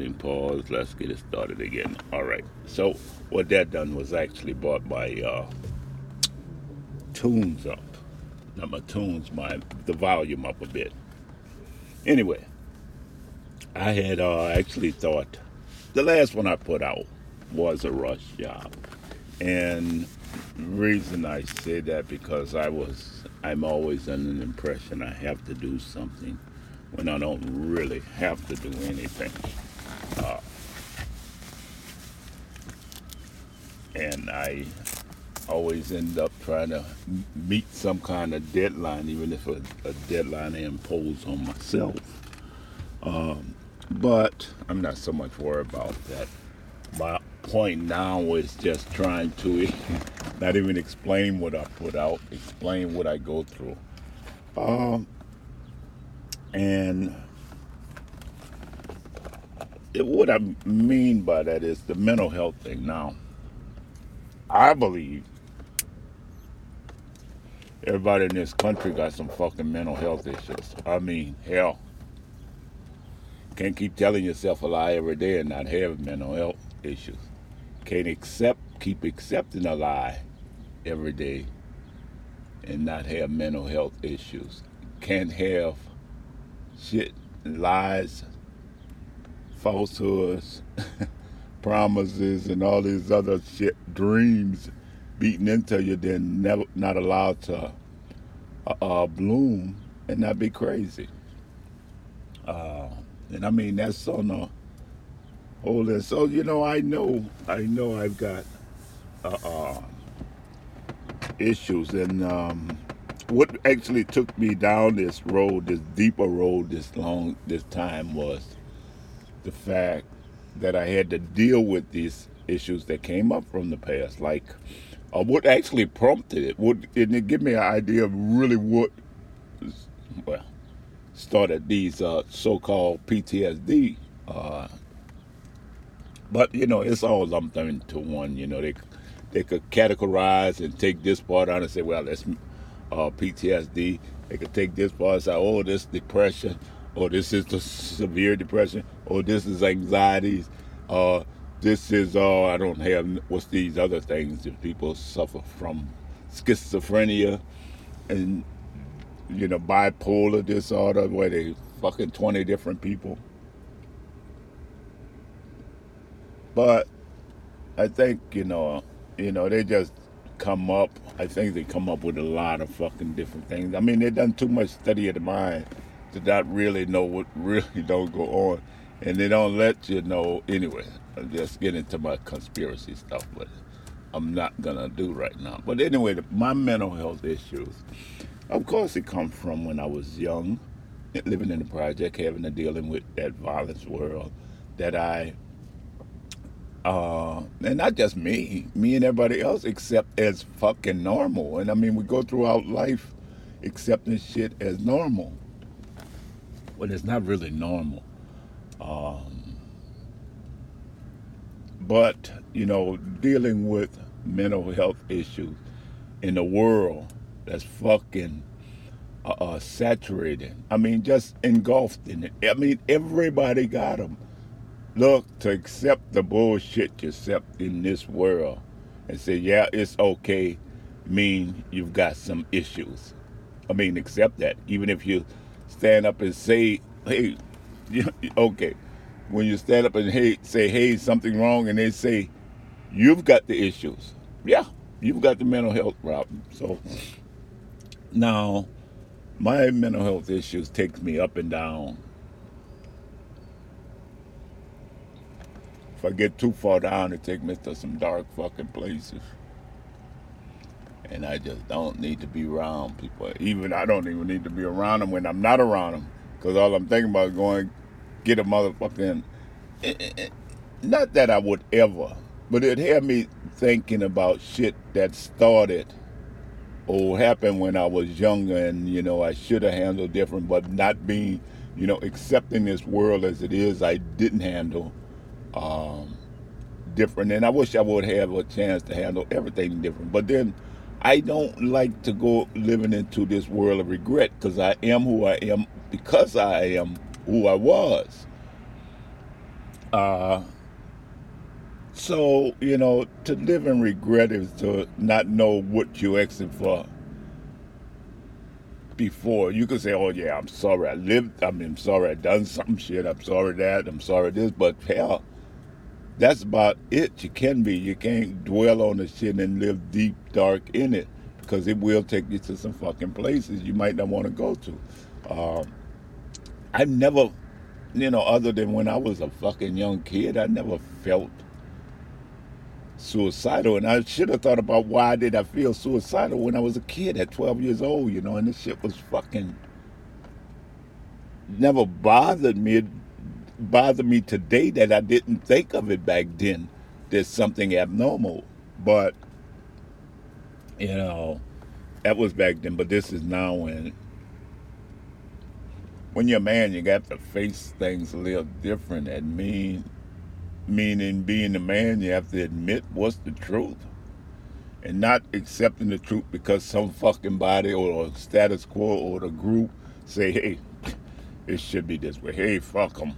recording pause. Let's get it started again. All right. So what that done was actually brought my uh, tunes up. Not my tunes, my the volume up a bit. Anyway, I had uh, actually thought the last one I put out was a rush job, and reason I say that because I was I'm always under the impression I have to do something when I don't really have to do anything. Uh, and I always end up trying to meet some kind of deadline, even if a, a deadline I impose on myself. Um, but I'm not so much worried about that. My point now is just trying to not even explain what I put out, explain what I go through. Um, and what I mean by that is the mental health thing. Now, I believe everybody in this country got some fucking mental health issues. I mean, hell, can't keep telling yourself a lie every day and not have mental health issues. Can't accept, keep accepting a lie every day and not have mental health issues. Can't have shit, lies, falsehoods, promises, and all these other shit, dreams beaten into you, then never not allowed to uh, uh, bloom and not be crazy. Uh, and I mean that's on the whole list. So you know, I know, I know, I've got uh, uh issues, and um, what actually took me down this road, this deeper road, this long, this time was the fact that I had to deal with these issues that came up from the past, like uh, what actually prompted it. What and it give me an idea of really what, well, started these uh, so-called PTSD. Uh, but you know, it's all lumped into one. You know, they they could categorize and take this part out and say, well, that's uh, PTSD. They could take this part and say, oh, this depression, or this is the severe depression, or this is anxieties, uh, this is, uh, I don't have, what's these other things that people suffer from? Schizophrenia and, you know, bipolar disorder, where they fucking 20 different people. But I think, you know, you know, they just come up. I think they come up with a lot of fucking different things. I mean, they've done too much study of the mind to not really know what really don't go on, and they don't let you know anyway. I'm just get into my conspiracy stuff, but I'm not gonna do right now. But anyway, my mental health issues, of course, it comes from when I was young, living in the project, having to dealing with that violence world that I uh, and not just me, me and everybody else accept as fucking normal. And I mean, we go throughout life accepting shit as normal, but it's not really normal. Um, but you know, dealing with mental health issues in a world that's fucking uh, uh, saturated. I mean, just engulfed in it. I mean, everybody got them look to accept the bullshit you accept in this world and say, yeah, it's okay, mean you've got some issues. I mean, accept that. Even if you stand up and say, hey, okay. When you stand up and hey, say, hey, something wrong, and they say, you've got the issues. Yeah, you've got the mental health problem. So now, my mental health issues takes me up and down If I get too far down, it takes me to some dark fucking places. And I just don't need to be around people. Even I don't even need to be around them when I'm not around them. Because all I'm thinking about is going get a motherfucking. Not that I would ever, but it had me thinking about shit that started or happened when I was younger and, you know, I should have handled different, but not being, you know, accepting this world as it is, I didn't handle um, different. And I wish I would have a chance to handle everything different. But then I don't like to go living into this world of regret because I am who I am because I am who I was. Uh, so, you know, to live in regret is to not know what you're asking for before. You could say, oh, yeah, I'm sorry I lived, I mean, I'm sorry I done some shit, I'm sorry that, I'm sorry this, but hell, that's about it. You can be. You can't dwell on the shit and live deep, dark in it because it will take you to some fucking places you might not want to go to. Um, I never, you know, other than when I was a fucking young kid, I never felt suicidal. And I should have thought about why did I feel suicidal when I was a kid at 12 years old, you know, and this shit was fucking never bothered me. It bothered me today that I didn't think of it back then. There's something abnormal. But, you know, that was back then, but this is now and when you're a man you got to face things a little different and mean meaning being a man you have to admit what's the truth and not accepting the truth because some fucking body or status quo or the group say hey it should be this way. Hey fuck them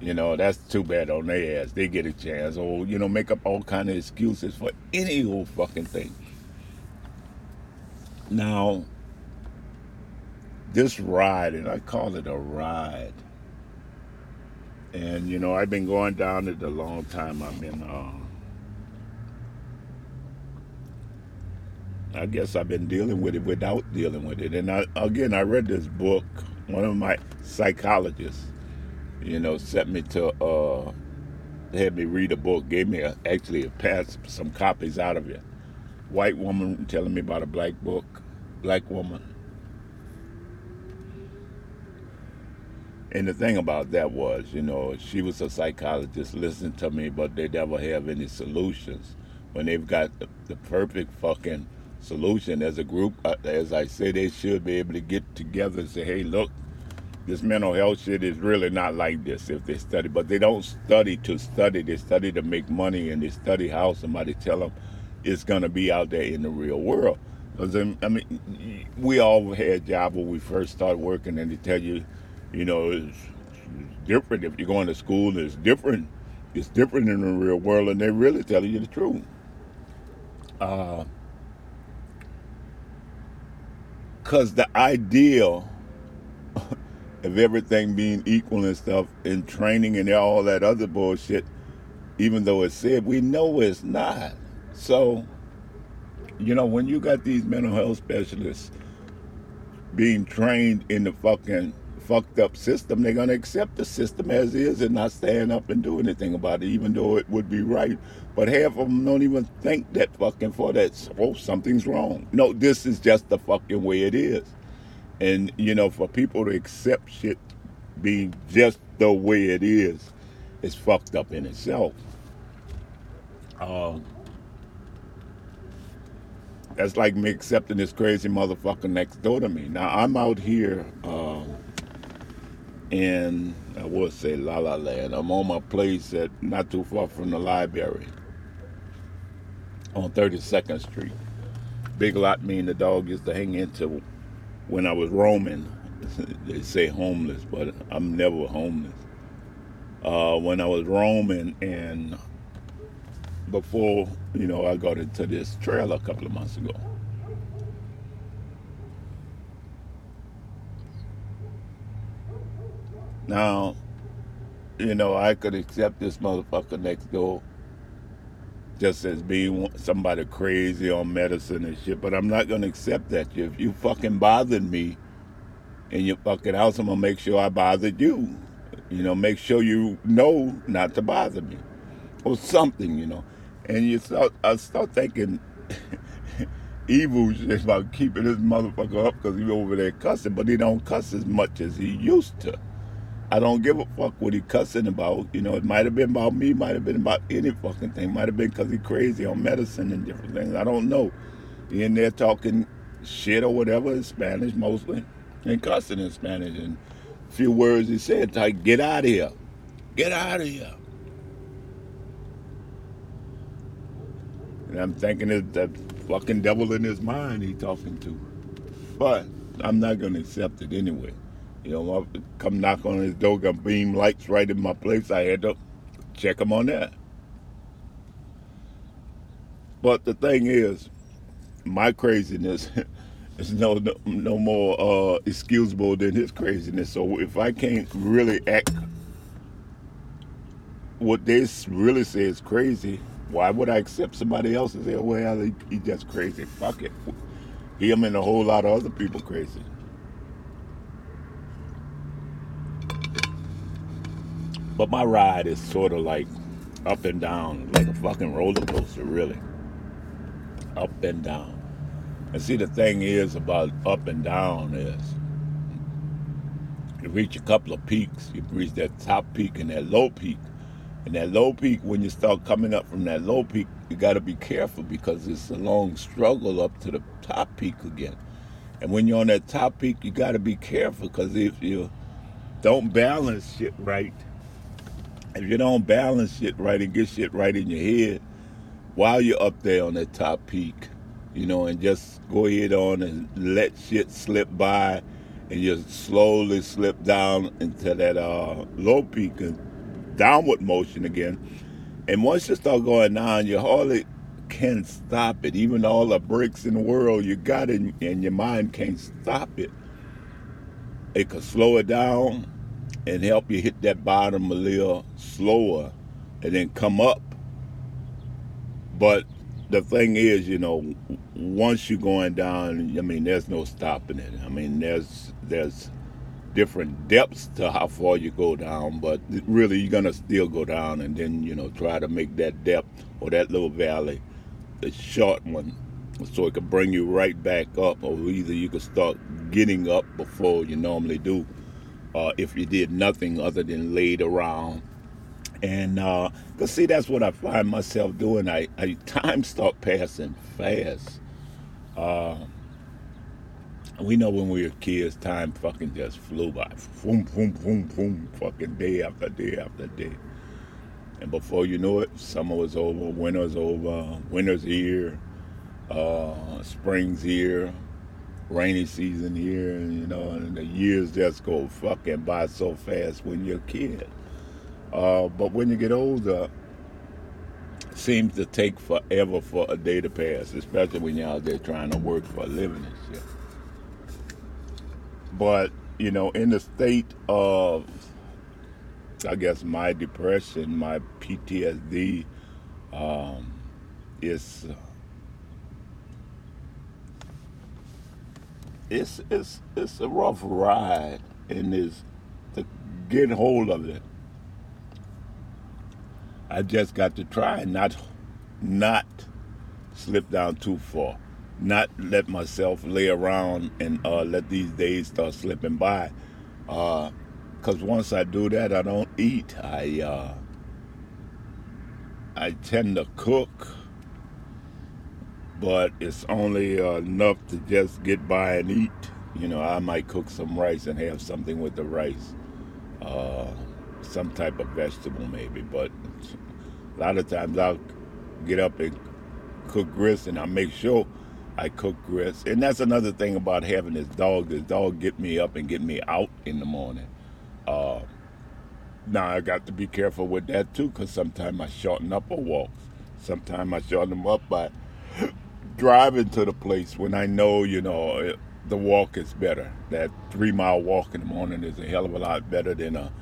you know that's too bad on their ass. They get a chance or you know make up all kind of excuses for any old fucking thing. Now this ride, and I call it a ride. And you know, I've been going down it a long time. I've been, uh, I guess I've been dealing with it without dealing with it. And I, again, I read this book. One of my psychologists, you know, sent me to, uh, had me read a book, gave me a, actually a pass some copies out of it. White woman telling me about a black book, black woman And the thing about that was, you know, she was a psychologist, listened to me, but they never have any solutions. When they've got the, the perfect fucking solution as a group, uh, as I say, they should be able to get together and say, hey, look, this mental health shit is really not like this if they study. But they don't study to study. They study to make money and they study how somebody tell them it's going to be out there in the real world. Because, I mean, we all had jobs when we first started working and they tell you, you know, it's, different if you're going to school. It's different. It's different in the real world, and they're really telling you the truth. Uh, Cause the ideal of everything being equal and stuff in training and all that other bullshit, even though it's said, we know it's not. So, you know, when you got these mental health specialists being trained in the fucking fucked up system, they're going to accept the system as is and not stand up and do anything about it, even though it would be right. But half of them don't even think that fucking for that, oh, something's wrong. No, this is just the fucking way it is. And, you know, for people to accept shit being just the way it is, it's fucked up in itself. Um, that's like me accepting this crazy motherfucker next door to me. Now I'm out here um, in I would say La La Land. I'm on my place at not too far from the library on 32nd Street. Big lot me and the dog used to hang into when I was roaming. they say homeless, but I'm never homeless. Uh, when I was roaming and before, you know, I got into this trail a couple of months ago. Now, you know, I could accept this motherfucker next door just as being somebody crazy on medicine and shit, but I'm not gonna accept that. If you fucking bothered me in your fucking house, I'm gonna make sure I bothered you. You know, make sure you know not to bother me or something, you know. And you start, I start thinking evil shit about keeping this motherfucker up because he over there cussing, but he don't cuss as much as he used to. I don't give a fuck what he cussing about. You know, it might have been about me, might have been about any fucking thing. Might have been because he crazy on medicine and different things. I don't know. He in there talking shit or whatever in Spanish mostly, and cussing in Spanish. And a few words he said, like, get out of here. Get out of here. And I'm thinking it's that fucking devil in his mind he talking to. But I'm not going to accept it anyway. You know, I come knock on his door, got beam lights right in my place. I had to check him on that. But the thing is, my craziness is no no, no more uh, excusable than his craziness. So if I can't really act what they really say is crazy, why would I accept somebody else and say, well, he, he just crazy? Fuck it. Him and a whole lot of other people crazy. But my ride is sort of like up and down, like a fucking roller coaster, really. Up and down. And see, the thing is about up and down is you reach a couple of peaks, you reach that top peak and that low peak. And that low peak, when you start coming up from that low peak, you got to be careful because it's a long struggle up to the top peak again. And when you're on that top peak, you got to be careful because if you don't balance shit right, if you don't balance shit right and get shit right in your head while you're up there on that top peak, you know, and just go ahead on and let shit slip by and just slowly slip down into that uh, low peak and downward motion again. And once you start going down, you hardly can stop it. Even all the bricks in the world you got in, and your mind can't stop it. It could slow it down and help you hit that bottom a little slower and then come up. But the thing is, you know, once you're going down, I mean, there's no stopping it. I mean, there's there's different depths to how far you go down, but really you're gonna still go down and then you know try to make that depth or that little valley a short one so it can bring you right back up or either you can start getting up before you normally do uh, if you did nothing other than laid around. And uh, cause see, that's what I find myself doing. I, I time start passing fast. Uh, we know when we were kids, time fucking just flew by. Boom, boom, boom, boom, fucking day after day after day. And before you know it, summer was over, winter's over, winter's here, uh, spring's here, rainy season here, and you know, and the years just go fucking by so fast when you're a kid. Uh, but when you get older, seems to take forever for a day to pass, especially when you're out there trying to work for a living and shit. But, you know, in the state of, I guess, my depression, my PTSD, um, is. Uh, it's it's it's a rough ride and is to get hold of it. I just got to try and not not slip down too far, not let myself lay around and uh, let these days start slipping by. Uh, Because uh, once I do that, I don't eat. I uh, I tend to cook but it's only uh, enough to just get by and eat. You know, I might cook some rice and have something with the rice, uh, some type of vegetable maybe. But a lot of times I'll get up and cook grits, and I make sure I cook grits. And that's another thing about having this dog. This dog get me up and get me out in the morning. Uh, now I got to be careful with that too, because sometimes I shorten up a walk. Sometimes I shorten them up by driving to the place when I know, you know, eh, the walk is better. That three mile walk in the morning is a hell of a lot better than a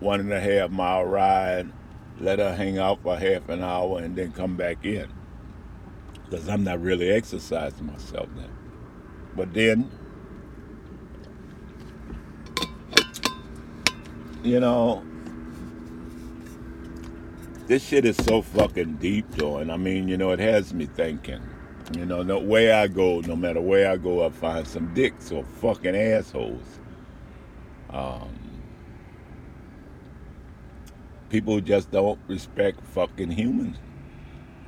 one and a half mile ride. Let her hang out for half an hour and then come back in. Because I'm not really exercising myself then. But then, you know, this shit is so fucking deep though and i mean you know it has me thinking. You know no way i go no matter where i go i find some dicks or fucking assholes. Um, people just don't respect fucking humans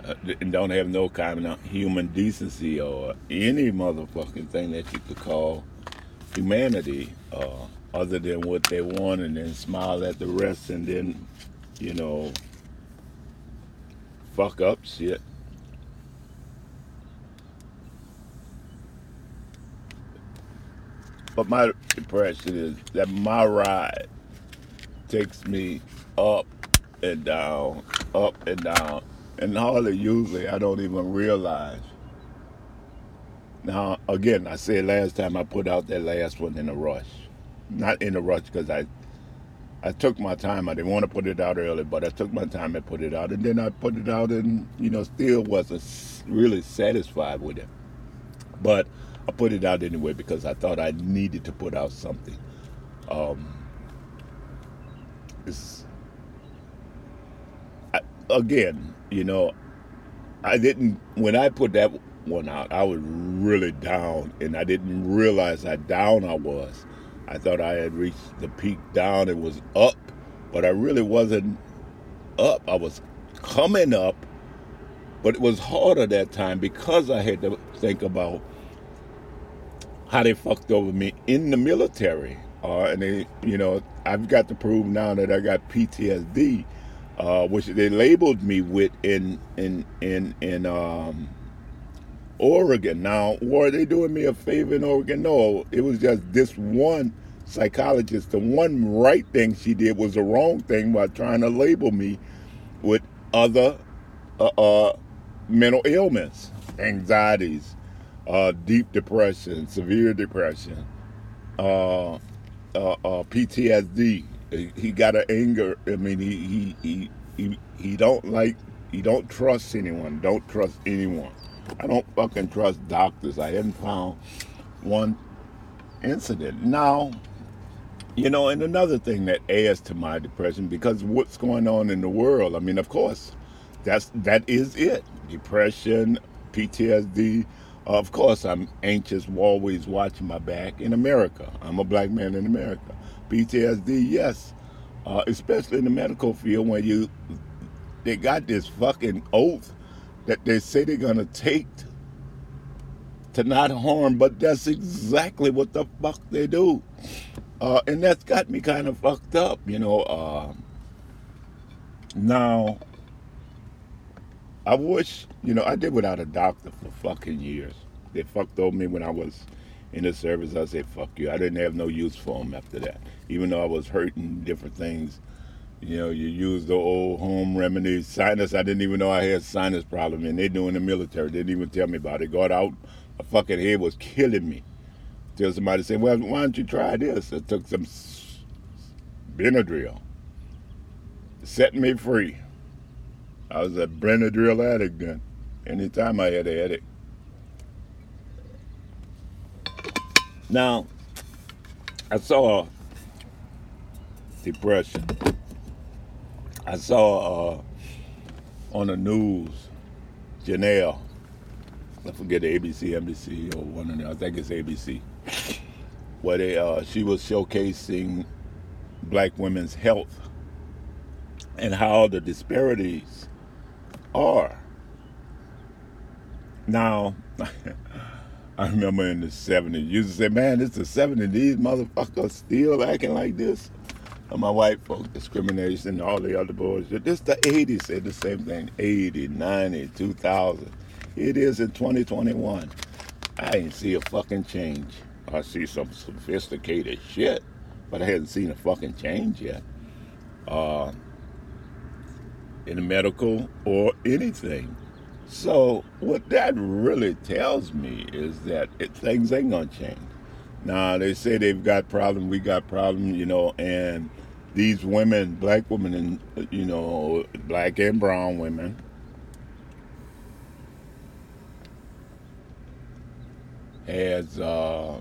uh, and don't have no kind of human decency or any motherfucking thing that you could call humanity uh, other than what they want and then smile at the rest and then you know fuck up shit. But my impression is that my ride takes me up and down, up and down, and hardly usually I don't even realize. Now, again, I said last time I put out that last one in a rush. Not in a rush because I, I took my time. I didn't want to put it out early, but I took my time and put it out. And then I put it out and, you know, still wasn't really satisfied with it. But I put it out anyway because I thought I needed to put out something. Um, it's, I, again, you know, I didn't, when I put that one out, I was really down and I didn't realize how down I was. I thought I had reached the peak down, it was up, but I really wasn't up. I was coming up, but it was harder that time because I had to think about how they fucked over me in the military. Uh, and they, you know, I've got to prove now that I got PTSD, uh, which they labeled me with in in in in um, Oregon. Now, were they doing me a favor in Oregon? No, it was just this one psychologist. The one right thing she did was the wrong thing by trying to label me with other uh, uh, mental ailments, anxieties, uh, deep depression, severe depression, uh, uh, uh, PTSD. He got an anger. I mean, he he he he, he don't like. He don't trust anyone. Don't trust anyone. I don't fucking trust doctors. I haven't found one incident. Now, you know, and another thing that adds to my depression because what's going on in the world. I mean, of course, that's that is it. Depression, PTSD. Of course, I'm anxious, always watching my back in America. I'm a black man in America. PTSD, yes, uh, especially in the medical field when you they got this fucking oath that they say they're gonna take to not harm, but that's exactly what the fuck they do. Uh, and that's got me kind of fucked up, you know. Uh, now, I wish, you know, I did without a doctor for fucking years. They fucked over me when I was in the service. I said, fuck you. I didn't have no use for them after that. Even though I was hurting different things you know, you use the old home remedies. Sinus, I didn't even know I had sinus problem, and they in the military. They didn't even tell me about it. Got out, my fucking head was killing me. Till somebody said, well, why don't you try this? I took some Benadryl. Set me free. I was a Benadryl addict then. Anytime I had a headache. Now, I saw depression I saw uh, on the news Janelle, I forget the ABC, NBC, or one of them. I think it's ABC, where they uh, she was showcasing black women's health and how the disparities are. Now, I remember in the 70s, you used to say, man, it's the 70s, these motherfuckers still acting like this my white folk discrimination and all the other bullshit. This the 80s said the same thing. 80, 90, 2000. It is in 2021. I ain't see a fucking change. I see some sophisticated shit, but I haven't seen a fucking change yet. Uh, in the medical or anything. So what that really tells me is that it, things ain't gonna change. Now they say they've got problems, we got problems, you know, and these women, black women, and you know, black and brown women, has uh,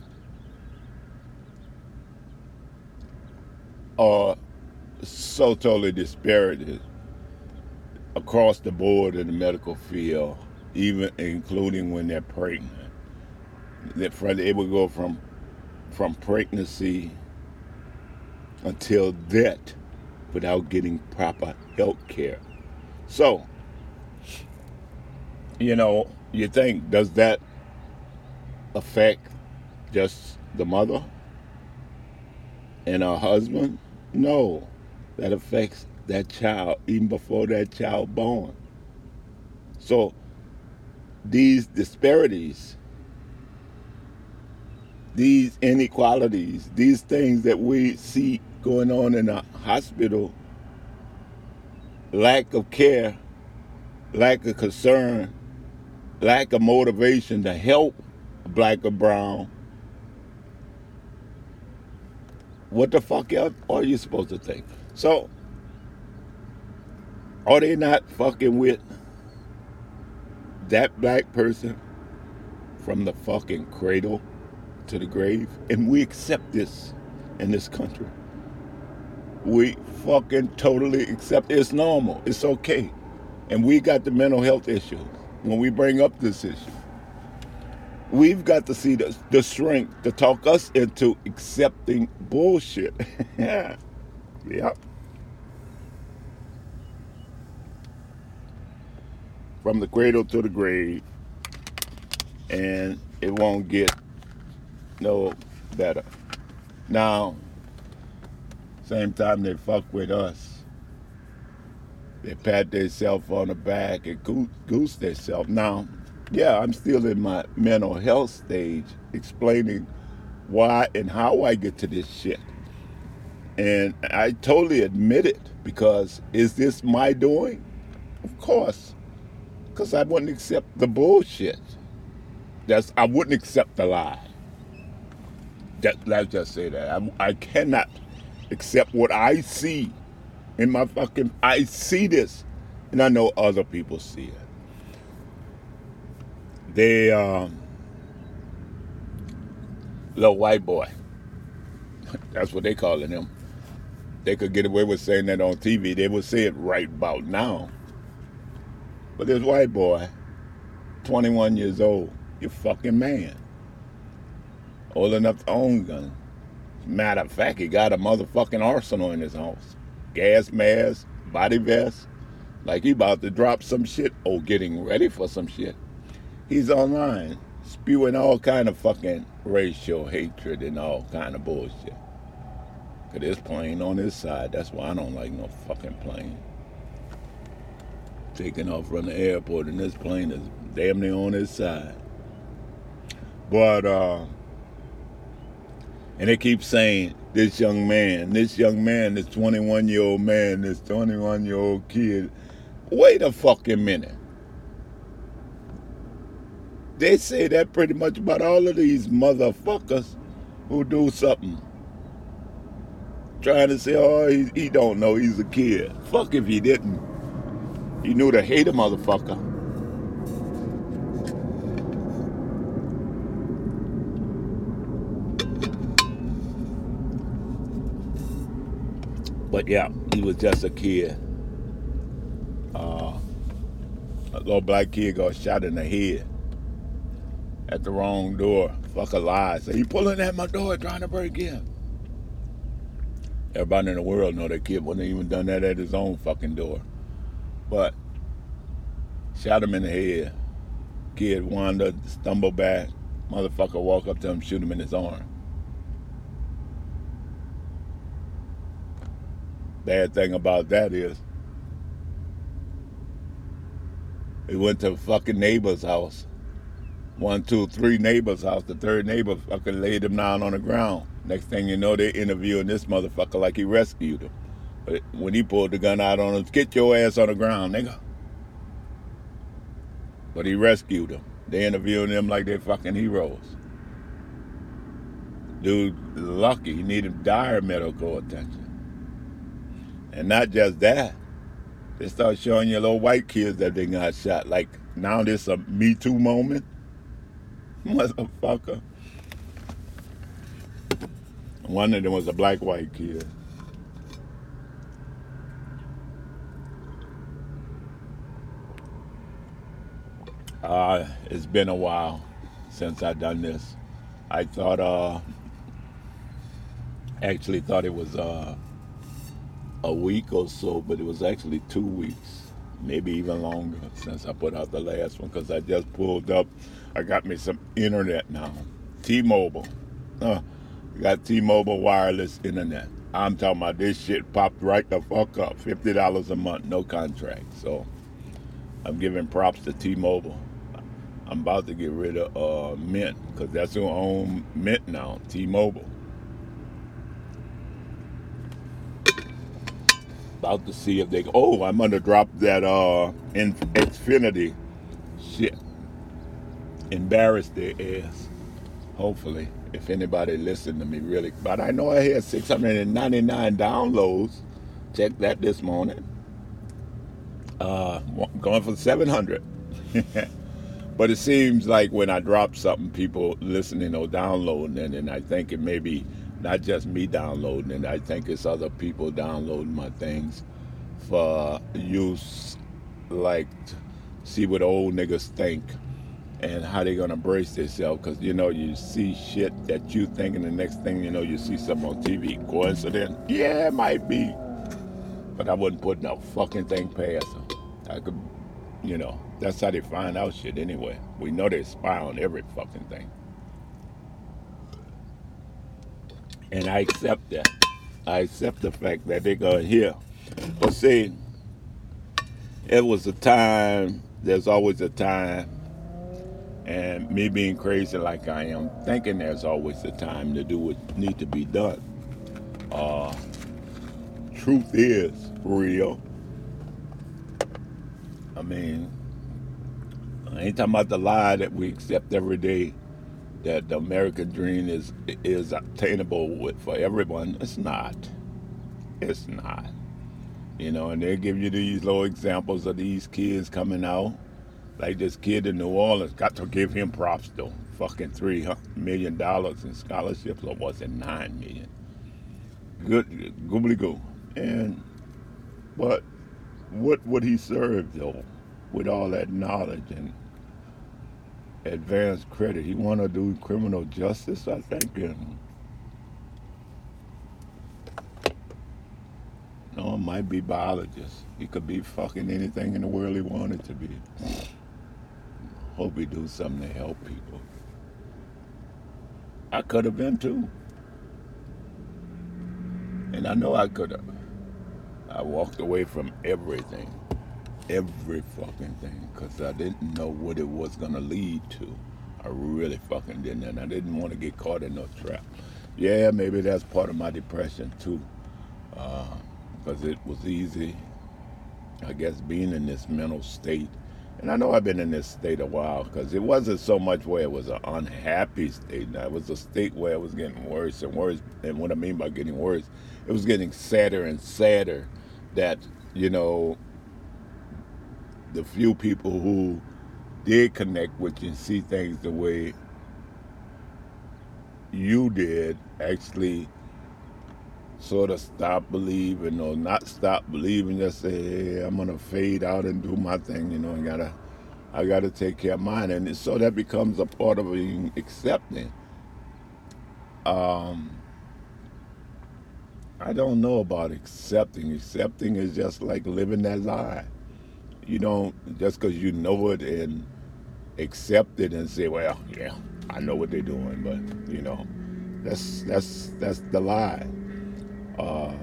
are so totally disparate across the board in the medical field, even including when they're pregnant. That it would go from from pregnancy until death without getting proper health care. So, you know, you think, does that affect just the mother and her husband? No, that affects that child even before that child born. So, these disparities these inequalities, these things that we see going on in a hospital lack of care, lack of concern, lack of motivation to help black or brown, what the fuck are you supposed to think? So, are they not fucking with that black person from the fucking cradle to the grave? And we accept this in this country. We fucking totally accept it's normal. It's okay. And we got the mental health issues when we bring up this issue. We've got to see the, the strength to talk us into accepting bullshit. yeah. Yep. From the cradle to the grave. And it won't get no better. Now, same time they fuck with us. They pat themselves on the back and goose, goose themselves. Now, yeah, I'm still in my mental health stage explaining why and how I get to this shit. And I totally admit it because is this my doing? Of course. Because I wouldn't accept the bullshit. That's I wouldn't accept the lie. That, let's just say that. I, I cannot accept what I see in my fucking I see this. And I know other people see it they um, little white boy. That's what they calling him. They could get away with saying that on TV. They would say it right about now. But this white boy, 21 years old, you fucking man. Old up to own gun. Matter of fact, he got a motherfucking arsenal in his house. Gas mask, body vest. Like he about to drop some shit or getting ready for some shit he's online spewing all kind of fucking racial hatred and all kind of bullshit. Cause this plane on his side. That's why I don't like no fucking plane. Taking off from the airport and this plane is damn near on his side. But uh and they keep saying this young man, this young man, this 21 year old man, this 21 year old kid. Wait a fucking minute. They say that pretty much about all of these motherfuckers who do something. Trying to say, oh, he, he don't know, he's a kid. Fuck if he didn't. He knew to hate a motherfucker. But yeah, he was just a kid. Uh, a little black kid got shot in the head at the wrong door. Fuck a lie. So he pulling at my door trying to break in. Everybody in the world know that kid wouldn't even done that at his own fucking door. But shot him in the head. Kid wandered, stumbled back. Motherfucker walk up to him, shoot him in his arm. Bad thing about that is he went to a fucking neighbor's house one, two, three neighbors' house. The third neighbor fucking laid him down on the ground. Next thing you know, they're interviewing this motherfucker like he rescued him. But when he pulled the gun out on him, get your ass on the ground, nigga. But he rescued him. They interviewing him like they're fucking heroes. Dude, lucky. He needed dire medical attention. And not just that. They start showing you little white kids that they got shot. Like now there's a Me Too moment Motherfucker. One of them was a black white kid. Uh, it's been a while since I've done this. I thought, uh, actually thought it was uh, a week or so, but it was actually two weeks, maybe even longer since I put out the last one because I just pulled up I got me some internet now. T-Mobile. Uh, got T-Mobile wireless internet. I'm talking about this shit popped right the fuck up. Fifty dollars a month, no contract. So I'm giving props to T-Mobile. I'm about to get rid of uh, Mint because that's who own Mint now. T-Mobile. About to see if they. Oh, I'm gonna drop that uh in Xfinity shit. Embarrass their ass. Hopefully, if anybody listened to me really, but I know I had 699 downloads. Check that this morning. Uh, going for 700. but it seems like when I drop something, people listening or downloading and I think it may be not just me downloading it. I think it's other people downloading my things for use, like see what old niggas think and how they gonna brace themselves. Cause you know you see shit that you think, and the next thing you know you see something on TV. Coincidence? Yeah, it might be. But I wouldn't put no fucking thing past them. I could, you know, that's how they find out shit anyway. We know they spy on every fucking thing. And I accept that. I accept the fact that they're going to hear. But see, it was a time, there's always a time, and me being crazy like I am, thinking there's always a time to do what need to be done. Uh, truth is real. I mean, I ain't talking about the lie that we accept every day that the American dream is is attainable with, for everyone. It's not. It's not. You know, and they give you these little examples of these kids coming out. Like this kid in New Orleans, got to give him props though. Fucking three million dollars in scholarships, or was it nine million? Good, goobly goo. And but what would he serve though, with all that knowledge and advanced credit? He want to do criminal justice, I think, and no, it might be biologist. He could be fucking anything in the world he wanted to be. Hope he do something to help people. I could have been too. And I know I could have. I walked away from everything, every fucking thing, because I didn't know what it was to lead to. I really fucking didn't, and I didn't want to get caught in no trap. Yeah, maybe that's part of my depression too, because uh, it was easy, I guess, being in this mental state. And I know I've been in this state a while because it wasn't so much where it was an unhappy state. Now, It was a state where it was getting worse and worse. And what I mean by getting worse, it was getting sadder and sadder that you know the few people who did connect with you and see things the way you did actually sort of stop believing or not stop believing just say hey, i'm gonna fade out and do my thing you know i gotta i gotta take care of mine and so that becomes a part of being accepting um I don't know about accepting. Accepting is just like living that lie. You don't just because you know it and accept it and say, "Well, yeah, I know what they're doing," but you know, that's that's that's the lie. Uh,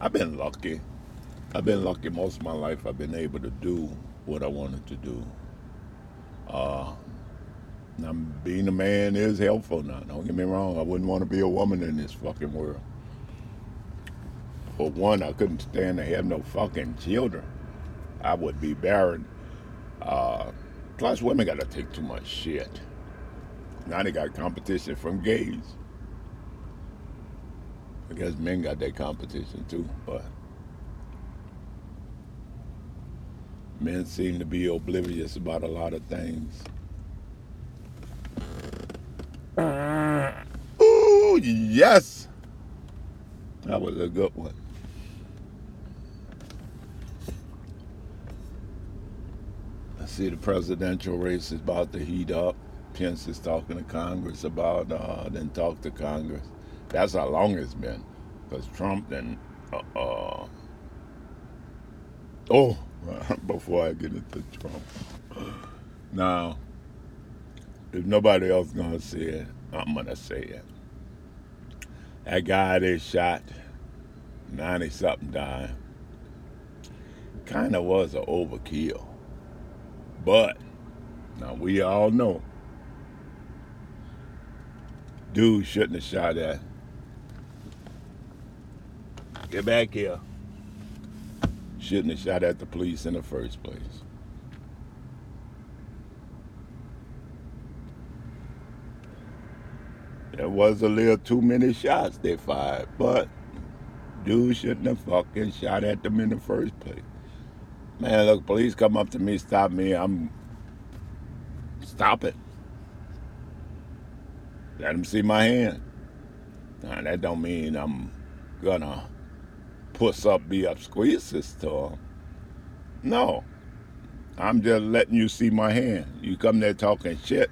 I've been lucky. I've been lucky most of my life. I've been able to do what I wanted to do. Uh, now, being a man is helpful now. Don't get me wrong. I wouldn't want to be a woman in this fucking world. For one, I couldn't stand to have no fucking children. I would be barren. Uh, plus, women got to take too much shit. Now they got competition from gays. I guess men got that competition too, but men seem to be oblivious about a lot of things. Ooh, yes. That was a good one. I see the presidential race is about to heat up. Pence is talking to Congress about, uh, then talk to Congress. That's how long it's been. Because Trump and, uh, uh, oh, before I get into Trump. Now, if nobody else gonna say it, I'm gonna say it. That guy they shot, 90 something died, kind of was an overkill. But now we all know dude shouldn't have shot at. Get back here. Shouldn't have shot at the police in the first place. There was a little too many shots they fired, but dude shouldn't have fucking shot at them in the first place. Man, look, police come up to me, stop me, I'm stop it. Let them see my hand. Now, that don't mean I'm gonna puss up, be up, squeeze to them. No. I'm just letting you see my hand. You come there talking shit,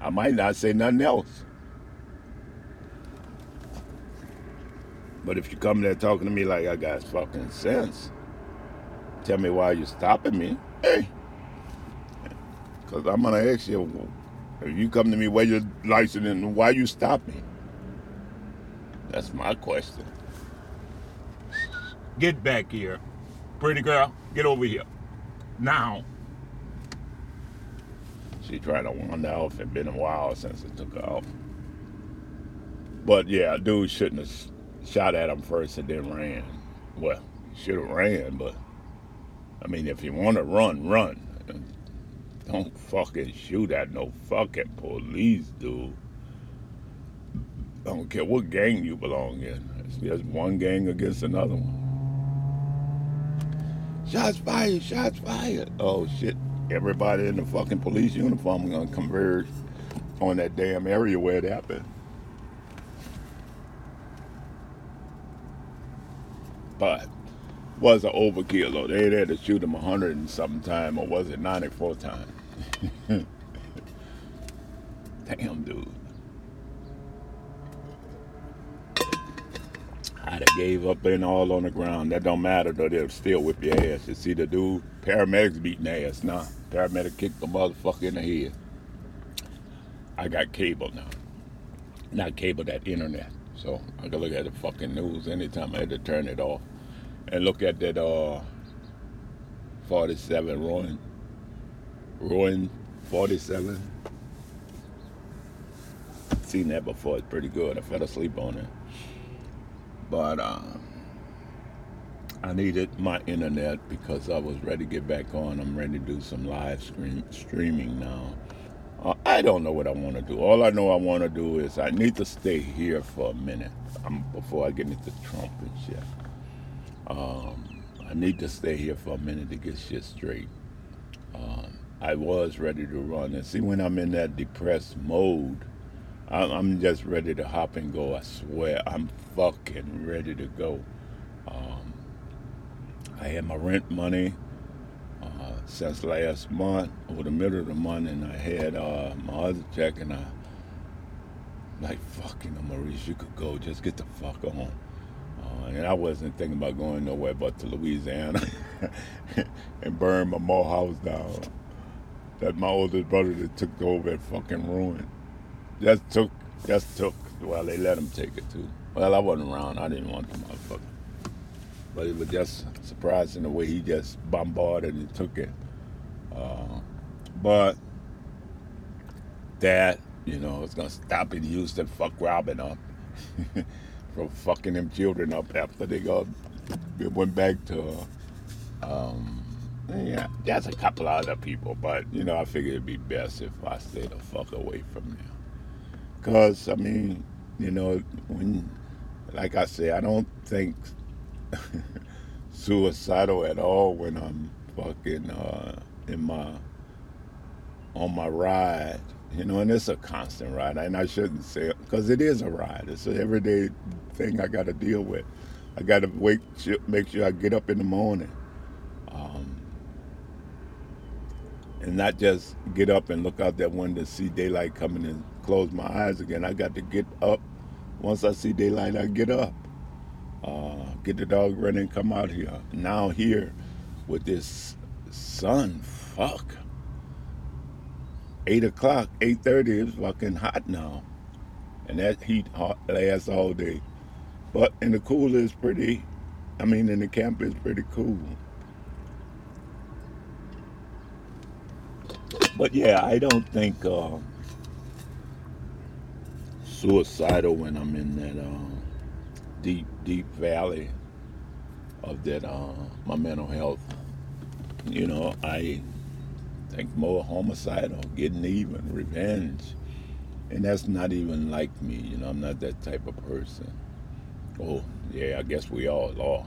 I might not say nothing else. But if you come there talking to me like I got fucking sense, tell me why you're stopping me. Hey. Because I'm going to ask you, if you come to me, where your license and why you stop me? That's my question. Get back here. Pretty girl, get over here. Now. She tried to wander off. It's been a while since it took off. But yeah, dude shouldn't have shot at him first and then ran. Well, should have ran, but I mean, if you want to run, run. Don't fucking shoot at no fucking police, dude. I don't care what gang you belong in. It's just one gang against another one. Shots fired, shots fired. Oh shit. Everybody in the fucking police uniform gonna converge on that damn area where it happened. But was an overkill though. They had to shoot him hundred and something time, or was it ninety four times? Damn, dude. Have gave up and all on the ground. That don't matter though. They'll still whip your ass. You see the dude? Paramedics beating ass Nah, Paramedic kicked the motherfucker in the head. I got cable now. Not cable, that internet. So I can look at the fucking news anytime I had to turn it off. And look at that uh 47 Ronin Ronin 47. Seen that before. It's pretty good. I fell asleep on it. But um, I needed my internet because I was ready to get back on. I'm ready to do some live stream, streaming now. Uh, I don't know what I want to do. All I know I want to do is I need to stay here for a minute um, before I get into Trump and shit. Um, I need to stay here for a minute to get shit straight. Um, I was ready to run. And see, when I'm in that depressed mode, I'm just ready to hop and go. I swear, I'm fucking ready to go. Um, I had my rent money uh, since last month, or the middle of the month, and I had uh, my other check, and I like fucking Maurice, you could go, just get the fuck on. And I wasn't thinking about going nowhere but to Louisiana and burn my more house down that my oldest brother that took over and fucking ruined. Just took, just took. Well, they let him take it too. Well, I wasn't around. I didn't want the motherfucker. But it was just surprising the way he just bombarded and took it. Uh, but that, you know, it's gonna stop in Houston. Fuck Robin up from fucking them children up after they got went back to. Um, yeah, there's a couple other people, but you know, I figured it'd be best if I stay the fuck away from them. Cause I mean, you know, when, like I say, I don't think suicidal at all when I'm fucking uh, in my on my ride. You know, and it's a constant ride, and I shouldn't say because it is a ride. It's an everyday thing I got to deal with. I got to wake, make sure I get up in the morning. Um, and not just get up and look out that window, see daylight coming and close my eyes again. I got to get up. Once I see daylight, I get up. Uh, get the dog running, come out here. Now here with this sun, fuck. Eight o'clock, eight thirty. It's fucking hot now, and that heat lasts all day. But in the cool is pretty. I mean, in the camp, is pretty cool. But yeah, I don't think uh, suicidal when I'm in that uh, deep, deep valley of that uh, my mental health. You know, I think more homicidal, getting even, revenge, and that's not even like me. You know, I'm not that type of person. Oh, yeah, I guess we all are.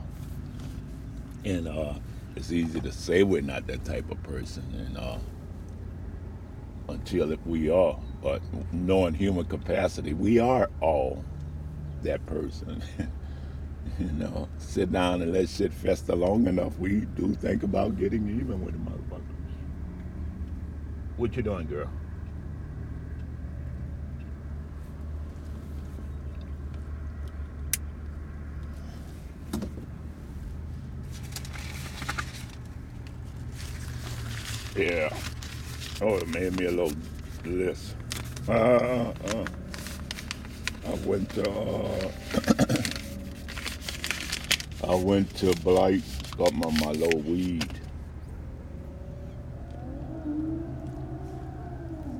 And uh, it's easy to say we're not that type of person, and uh, until we are. But knowing human capacity, we are all that person. you know, sit down and let shit fester long enough, we do think about getting even with the motherfuckers. What you doing, girl? Yeah. Oh, it made me a little list. Uh, uh, I went to uh, I went to Blythe, got my, my little weed.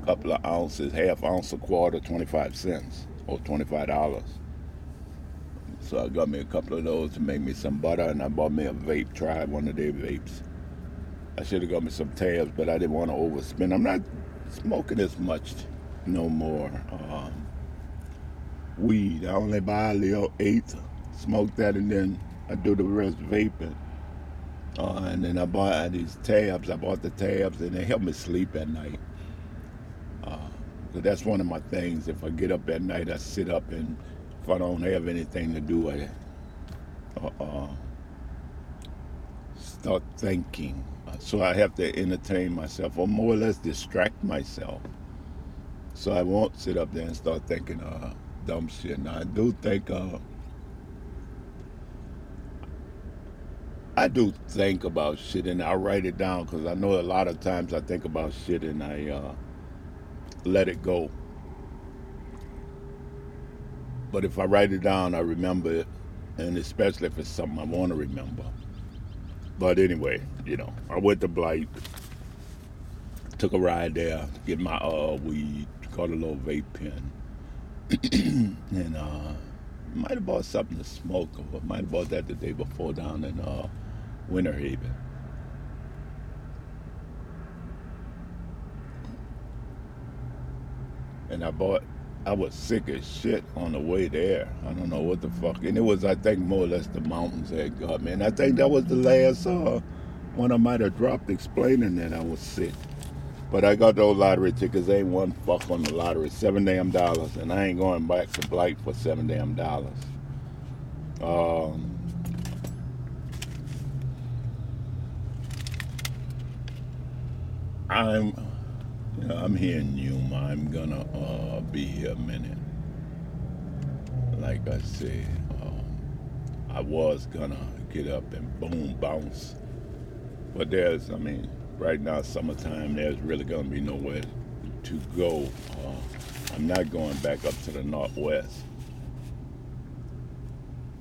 A couple of ounces, half ounce a quarter, 25 cents or $25. So I got me a couple of those to make me some butter and I bought me a vape, tried one of their vapes. I should have got me some tabs, but I didn't want to overspend. I'm not smoking as much no more. Um, weed, I only buy a little eighth, smoke that, and then I do the rest vaping. Uh, and then I bought these tabs. I bought the tabs, and they help me sleep at night. Uh, so that's one of my things. If I get up at night, I sit up, and if I don't have anything to do, I uh, uh start thinking so I have to entertain myself or more or less distract myself. So I won't sit up there and start thinking uh, dumb shit. Now I do think uh, I do think about shit and I write it down because I know a lot of times I think about shit and I uh, let it go. But if I write it down, I remember it, and especially if it's something I want to remember. But anyway, you know, I went to Blythe, took a ride there, get my uh, weed, got a little vape pen, and uh, might have bought something to smoke, or might have bought that the day before down in uh, Winter Haven. And I bought I was sick as shit on the way there. I don't know what the fuck. And it was, I think, more or less the mountains that got me. And I think that was the last uh, one I might have dropped explaining that I was sick. But I got those lottery tickets. Ain't one fuck on the lottery. Seven damn dollars. And I ain't going back to Blythe for seven damn dollars. Um, I'm yeah, I'm here in Yuma. I'm gonna uh, be here a minute. Like I said, um, I was gonna get up and boom bounce, but there's, I mean, right now summertime. There's really gonna be nowhere to go. Uh, I'm not going back up to the northwest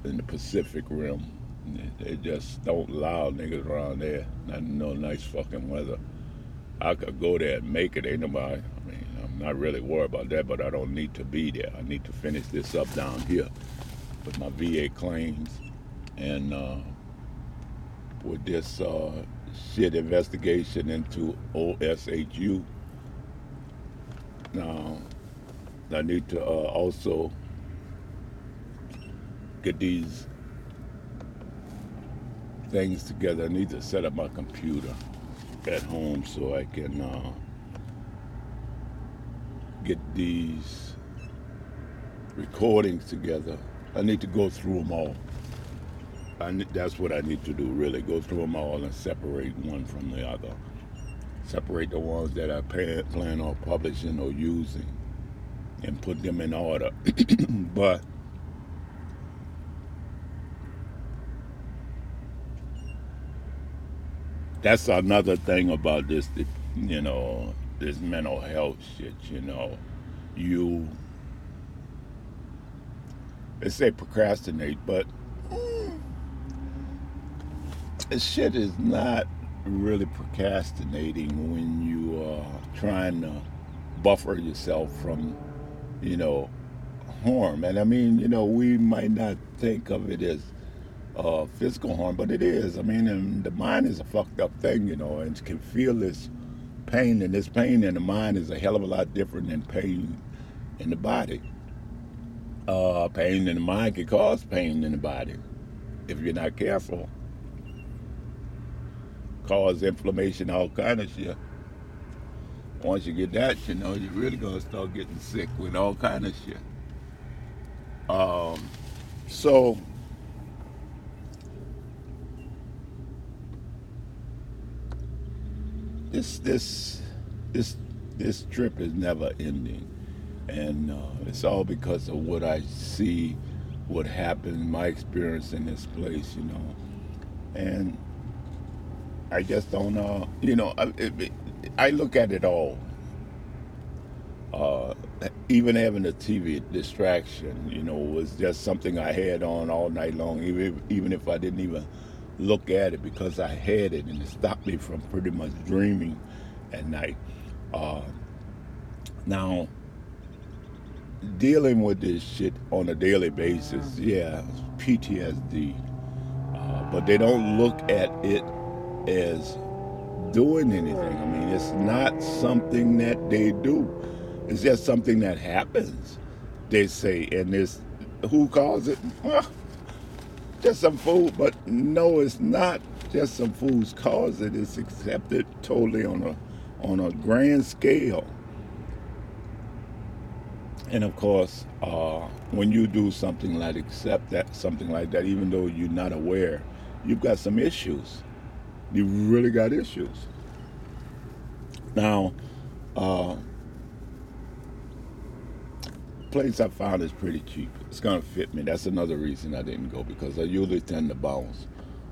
in the Pacific Rim. They just don't allow niggas around there. Not no nice fucking weather. I could go there and make it. Ain't nobody. I mean, I'm not really worried about that, but I don't need to be there. I need to finish this up down here with my VA claims and uh, with this uh, shit investigation into OSHU. Now, I need to uh, also get these things together. I need to set up my computer at home so I can uh, get these recordings together. I need to go through them all. Need, that's what I need to do, really. Go through them all and separate one from the other. Separate the ones that I plan on publishing or using and put them in order. but that's another thing about this, you know, this mental health shit, you know. You, they say procrastinate, but mm, shit is not really procrastinating when you are trying to buffer yourself from, you know, harm. And I mean, you know, we might not think of it as uh, physical harm, but it is. I mean, and the mind is a fucked up thing, you know, and can feel this pain, and this pain in the mind is a hell of a lot different than pain in the body. Uh, pain in the mind can cause pain in the body if you're not careful. Cause inflammation, all kind of shit. Once you get that, you know, you're really gonna start getting sick with all kind of shit. Um, so this this this this trip is never ending, and uh, it's all because of what I see, what happened, my experience in this place, you know, and I just don't know, you know, I, it, I look at it all. Uh, even having a TV distraction, you know, was just something I had on all night long, even even if I didn't even look at it because I had it and it stopped me from pretty much dreaming at night. Uh, now, dealing with this shit on a daily basis, yeah, PTSD. Uh, but they don't look at it as doing anything. I mean, it's not something that they do. It's just something that happens, they say. And this, who calls it? Just some food, but no, it's not just some foods cause it. It's accepted totally on a on a grand scale. And of course, uh, when you do something like accept that something like that, even though you're not aware, you've got some issues. You really got issues. Now, uh, place I found is pretty cheap. It's gonna fit me. That's another reason I didn't go because I usually tend to bounce.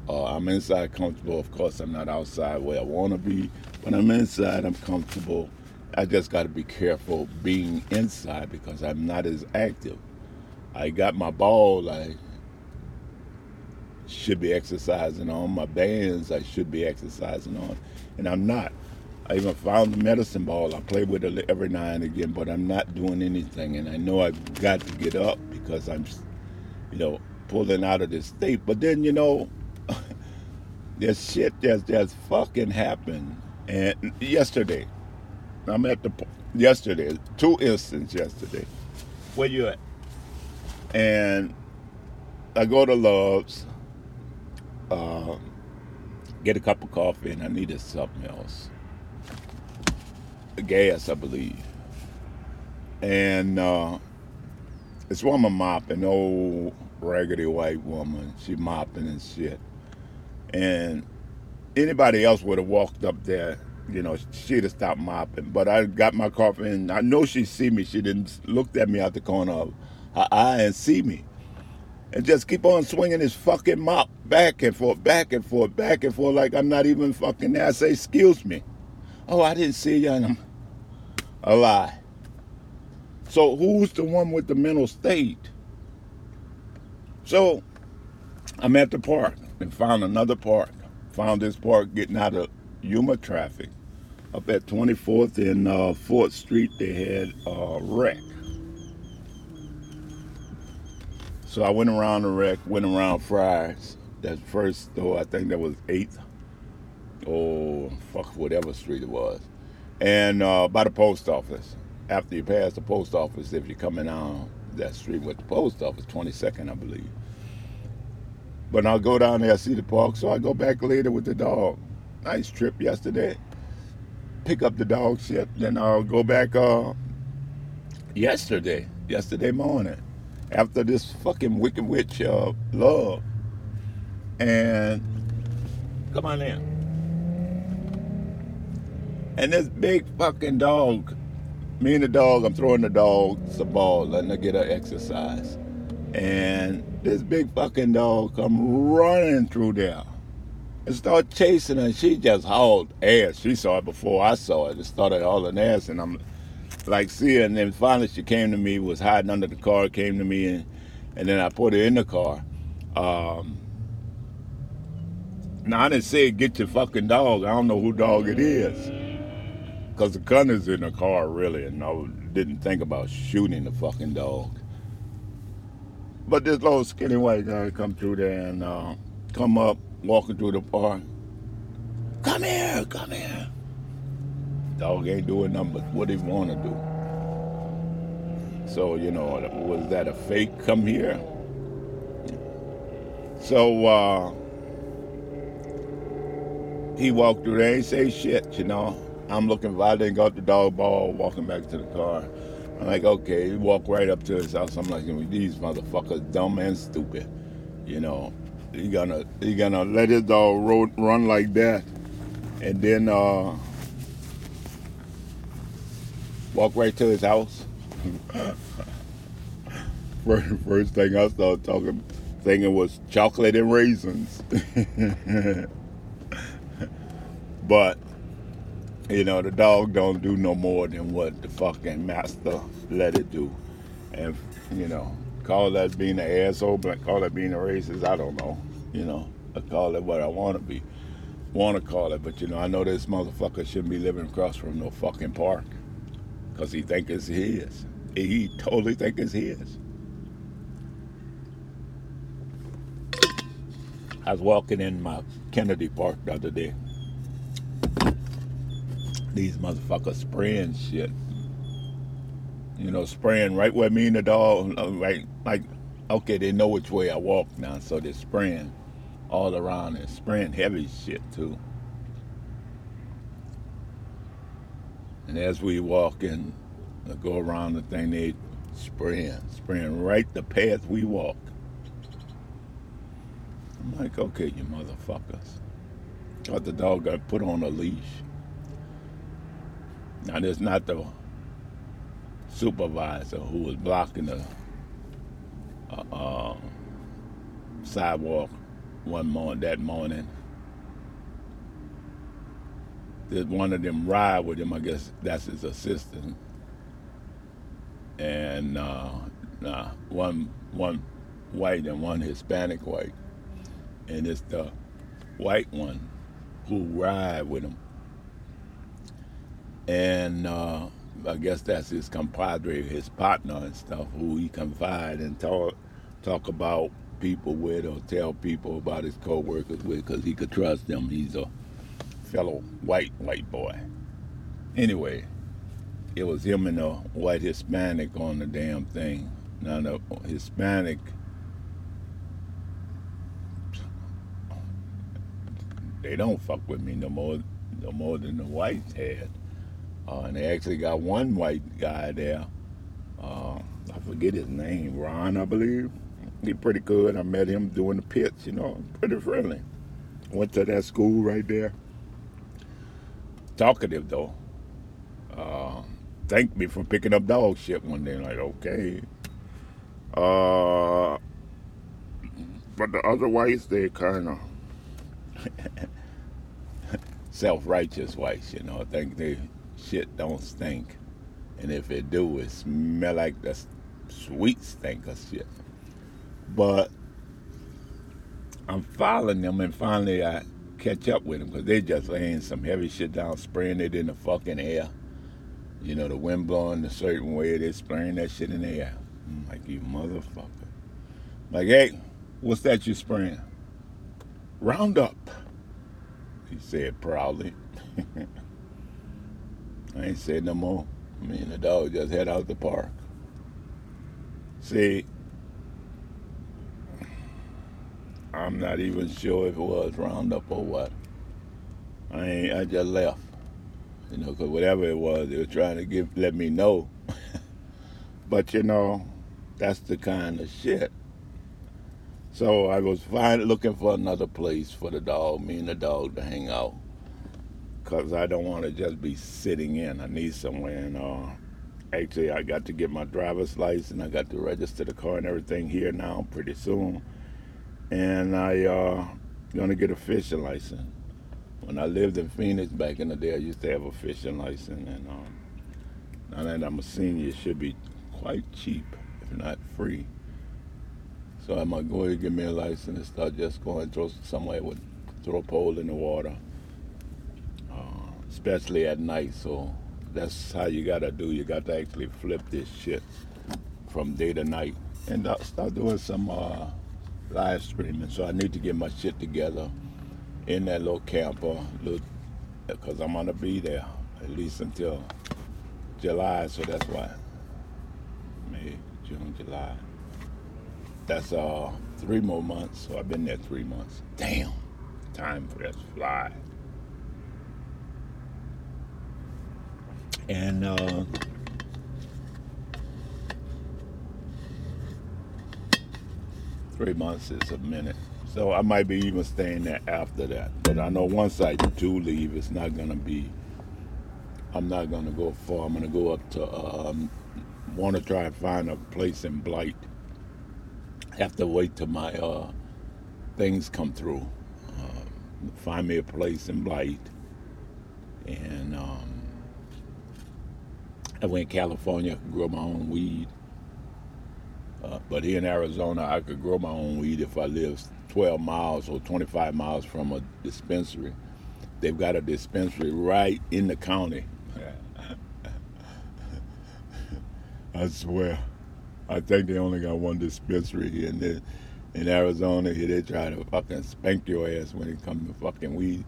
Uh, I'm inside comfortable. Of course, I'm not outside where I want to be. When I'm inside, I'm comfortable. I just got to be careful being inside because I'm not as active. I got my ball. I should be exercising on my bands. I should be exercising on, and I'm not. I even found the medicine ball. I play with it every now and again, but I'm not doing anything. And I know I've got to get up because I'm, you know, pulling out of this state. But then, you know, there's shit that's just fucking happened. And yesterday, I'm at the yesterday, two instances yesterday. Where you at? And I go to Love's, uh, get a cup of coffee, and I needed something else gas, I believe. And uh, this woman mopping, old raggedy white woman, she mopping and shit. And anybody else would have walked up there, you know, she'd have stopped mopping. But I got my coffee and I know she see me. She didn't look at me out the corner of her eye and see me. And just keep on swinging this fucking mop back and forth, back and forth, back and forth, like I'm not even fucking there. I say, excuse me. Oh, I didn't see you. And I'm a lie. So who's the one with the mental state? So I'm at the park and found another park. Found this park getting out of Yuma traffic. Up at 24th and uh, 4th Street, they had a wreck. So I went around the wreck, went around Fry's. That first store, I think that was 8th oh fuck whatever street it was, and uh, by the post office. After you pass the post office, if you're coming down that street with the post office, 22nd, I believe. But I'll go down there, see the park, so I go back later with the dog. Nice trip yesterday. Pick up the dog shit, then I'll go back uh, yesterday, yesterday morning, after this fucking Wicked Witch uh, love. And come on in. And this big fucking dog, me and the dog, I'm throwing the dog some ball, letting her get her exercise. And this big fucking dog come running through there and start chasing her. She just hauled ass. She saw it before I saw it. It started hauling ass, and I'm like, see her. And then finally she came to me, was hiding under the car, came to me, and, and then I put her in the car. Um, now, I didn't say get your fucking dog. I don't know who dog it is because the gun is in the car really, and I didn't think about shooting the fucking dog. But this little skinny white guy come through there and uh, come up, walking through the park. Come here, come here. Dog ain't doing nothing but what he want to do. So, you know, was that a fake come here? So, uh, he walked through there, ain't say shit, you know. I'm looking violent, got the dog ball, walking back to the car. I'm like, okay, he walked right up to his house. I'm like, these motherfuckers dumb and stupid. You know, he gonna he gonna let his dog road, run like that, and then uh, walk right to his house. first, first thing I started talking, thinking was chocolate and raisins. but you know, the dog don't do no more than what the fucking master let it do. And, you know, call that being an asshole, but call that being a racist, I don't know. You know, I call it what I want to be, want to call it. But, you know, I know this motherfucker shouldn't be living across from no fucking park because he think it's his. He totally think it's his. I was walking in my Kennedy Park the other day these motherfuckers spraying shit. You know, spraying right where me and the dog, uh, right, like, okay, they know which way I walk now, so they're spraying all around and spraying heavy shit too. And as we walk in, I go around the thing, they spraying, spraying right the path we walk. I'm like, okay, you motherfuckers. Got the dog got put on a leash. Now, there's not the supervisor who was blocking the uh, uh, sidewalk one morning that morning. There's one of them ride with him. I guess that's his assistant. And uh, nah, one one white and one Hispanic white, and it's the white one who ride with him and uh, I guess that's his compadre, his partner and stuff, who he confide and talk talk about people with or tell people about his co-workers with because he could trust them. He's a fellow white white boy. Anyway, it was him and a white Hispanic on the damn thing. Now the Hispanic they don't fuck with me no more no more than the whites had. Uh, and they actually got one white guy there. Uh, I forget his name, Ron, I believe. He pretty good. I met him doing the pits, you know, pretty friendly. Went to that school right there. Talkative though. Uh, thanked me for picking up dog shit one day. Like, okay. Uh, but the other whites, they kind of self-righteous whites, you know. I think they shit don't stink. And if it do, it smell like the sweet stink of shit. But I'm following them, and finally I catch up with them because they just laying some heavy shit down, spraying it in the fucking air. You know, the wind blowing a certain way, they're spraying that shit in the air. I'm like, you motherfucker. Like, hey, what's that you spraying? Roundup, he said proudly. I ain't said no more. Me and the dog just head out the park. See, I'm not even sure if it was Roundup or what. I ain't, I just left. You know, because whatever it was, they were trying to give let me know. but you know, that's the kind of shit. So I was fine looking for another place for the dog, me and the dog to hang out because I don't want to just be sitting in. I need somewhere. And uh, actually, I got to get my driver's license. I got to register the car and everything here now pretty soon. And I uh, gonna get a fishing license. When I lived in Phoenix back in the day, I used to have a fishing license. And um, now that I'm a senior, it should be quite cheap, if not free. So I might go ahead and get me a license and start just going throw somewhere with throw a pole in the water especially at night. So that's how you gotta do. You got to actually flip this shit from day to night. and uh, start doing some uh, live streaming. So I need to get my shit together in that little camper, because I'm gonna be there at least until July. So that's why May, June, July. That's uh three more months. So I've been there three months. Damn, time for us fly. And uh, three months is a minute. So I might be even staying there after that. But I know once I do leave, it's not gonna be. I'm not gonna go far. I'm gonna go up to. Um, Want to try and find a place in Blythe. Have to wait till my uh, things come through. Uh, find me a place in Blythe, and um, I went to California, grow my own weed. Uh, but here in Arizona, I could grow my own weed if I live 12 miles or 25 miles from a dispensary. They've got a dispensary right in the county. I swear. I think they only got one dispensary here in, the, in Arizona. Here they try to fucking spank your ass when it comes to fucking weed.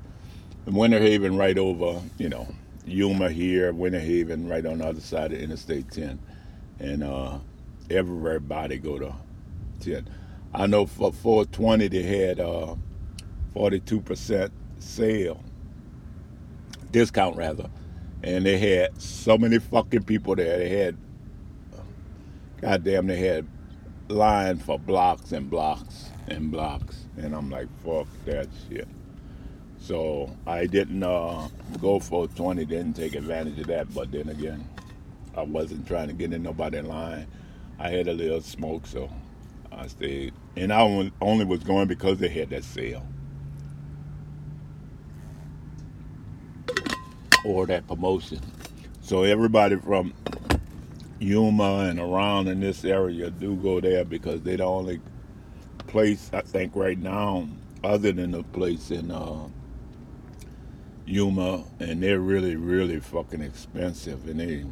And Winter Haven right over, you know, Yuma here, Winter Haven right on the other side of Interstate 10. And uh, everybody go to 10. I know for 420 they had uh, 42% sale, discount rather. And they had so many fucking people there. They had, goddamn, they had line for blocks and blocks and blocks. And I'm like, fuck that shit. So I didn't uh, go for 20, didn't take advantage of that. But then again, I wasn't trying to get in nobody line. I had a little smoke, so I stayed. And I only was going because they had that sale. Or that promotion. So everybody from Yuma and around in this area do go there because they're the only place I think right now, other than the place in uh, Yuma, and they're really, really fucking expensive, and they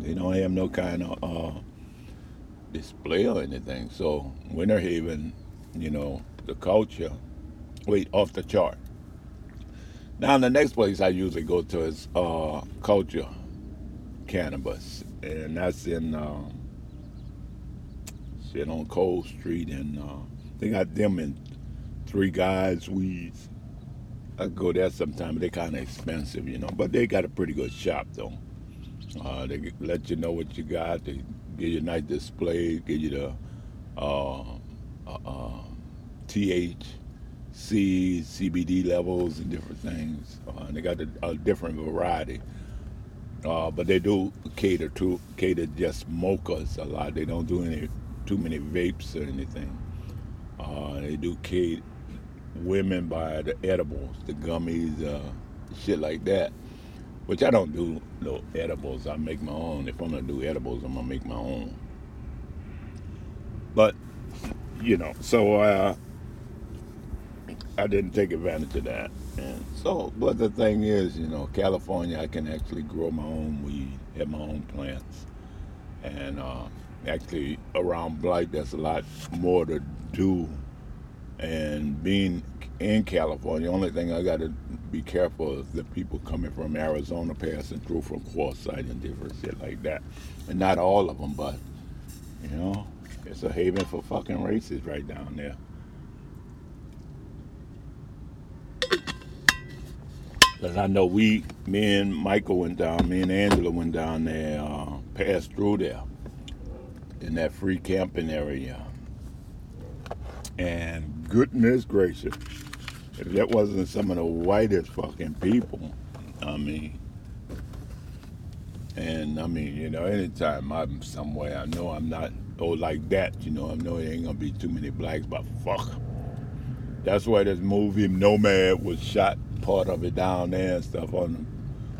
they don't have no kind of uh, display or anything. So Winter Haven, you know, the culture, wait, off the chart. Now the next place I usually go to is uh, Culture Cannabis, and that's in um, shit on Cole Street, and uh, they got them in Three Guys Weeds. I go there sometime. They're kind of expensive, you know, but they got a pretty good shop though. Uh, they let you know what you got. They give you a nice display. Give you the uh, uh, uh THC, CBD levels, and different things. Uh, and they got a, a different variety. Uh, but they do cater to cater just smokers a lot. They don't do any too many vapes or anything. they do cater women buy the edibles, the gummies, uh, shit like that. Which I don't do no edibles. I make my own. If I'm gonna do edibles, I'm gonna make my own. But you know, so uh, I didn't take advantage of that. And so, but the thing is, you know, California, I can actually grow my own weed, have my own plants, and uh, actually around Blythe, there's a lot more to do and being in California, the only thing I got to be careful is the people coming from Arizona passing through from Quartzsite and different shit like that. And not all of them, but, you know, it's a haven for fucking races right down there. Because I know we, me and Michael went down, me and Angela went down there, uh, passed through there in that free camping area. And goodness gracious, if that wasn't some of the whitest fucking people, I mean, and I mean, you know, anytime I'm somewhere, I know I'm not, oh, like that, you know, I know there ain't gonna be too many blacks, but fuck. That's why this movie Nomad was shot, part of it down there and stuff on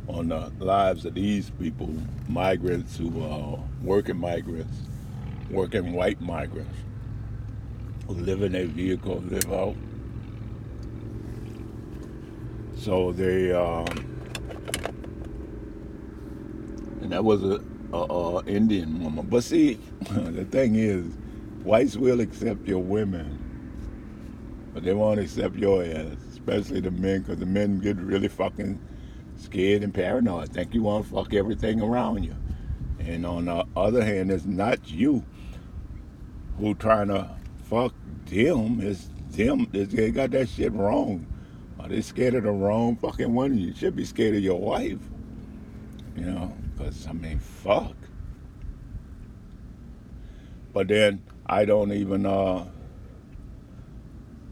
on the lives of these people, migrants who are working migrants, working white migrants live in a vehicle, live out. So they, uh, and that was a a, a Indian woman. But see, the thing is, whites will accept your women, but they won't accept your ass, especially the men, because the men get really fucking scared and paranoid. Think you want to fuck everything around you. And on the other hand, it's not you who trying to fuck them. It's them. They got that shit wrong. Are they scared of the wrong fucking one? You should be scared of your wife. You know, because, I mean, fuck. But then I don't even uh,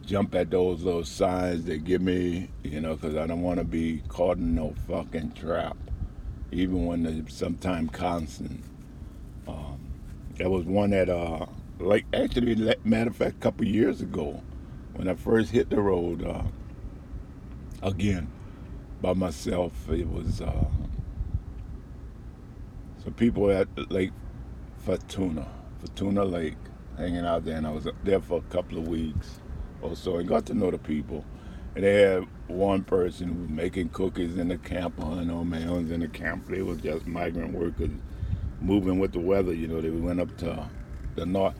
jump at those little signs that give me, you know, because I don't want to be caught in no fucking trap, even when it's sometimes constant. Um, there was one that, uh, like, actually, matter of fact, a couple years ago, when I first hit the road, uh, again, by myself, it was uh, some people at Lake Fatuna, Fatuna Lake, hanging out there, and I was there for a couple of weeks or so and got to know the people. And they had one person who was making cookies in the camp, on no man in the camp. They was just migrant workers moving with the weather. You know, they went up to the north.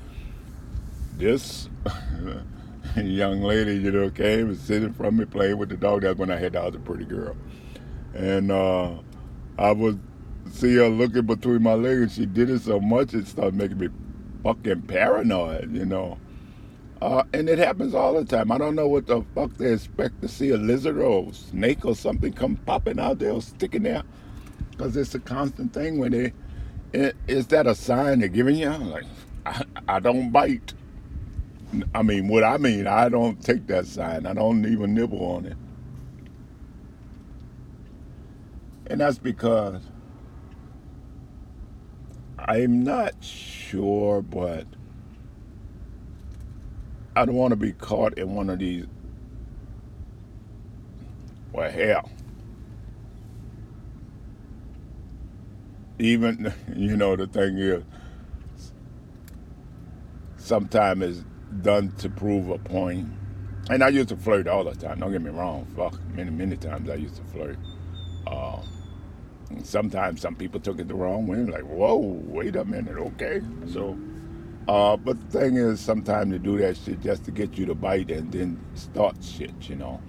This young lady, you know, came and sitting from me playing with the dog. That's when I had the pretty girl. And uh, I would see her looking between my legs. and She did it so much it started making me fucking paranoid, you know. Uh, and it happens all the time. I don't know what the fuck they expect to see a lizard or a snake or something come popping out there or sticking there. Because it's a constant thing when they. It, is that a sign they're giving you? I'm like, I, I don't bite. I mean, what I mean, I don't take that sign. I don't even nibble on it. And that's because I'm not sure, but I don't want to be caught in one of these. Well, hell. Even, you know, the thing is, sometimes it's done to prove a point. And I used to flirt all the time. Don't get me wrong. Fuck, many, many times I used to flirt. Uh, sometimes some people took it the wrong way. Like, whoa, wait a minute, okay. So uh, but the thing is, sometimes they do that shit just to get you to bite and then start shit, you know.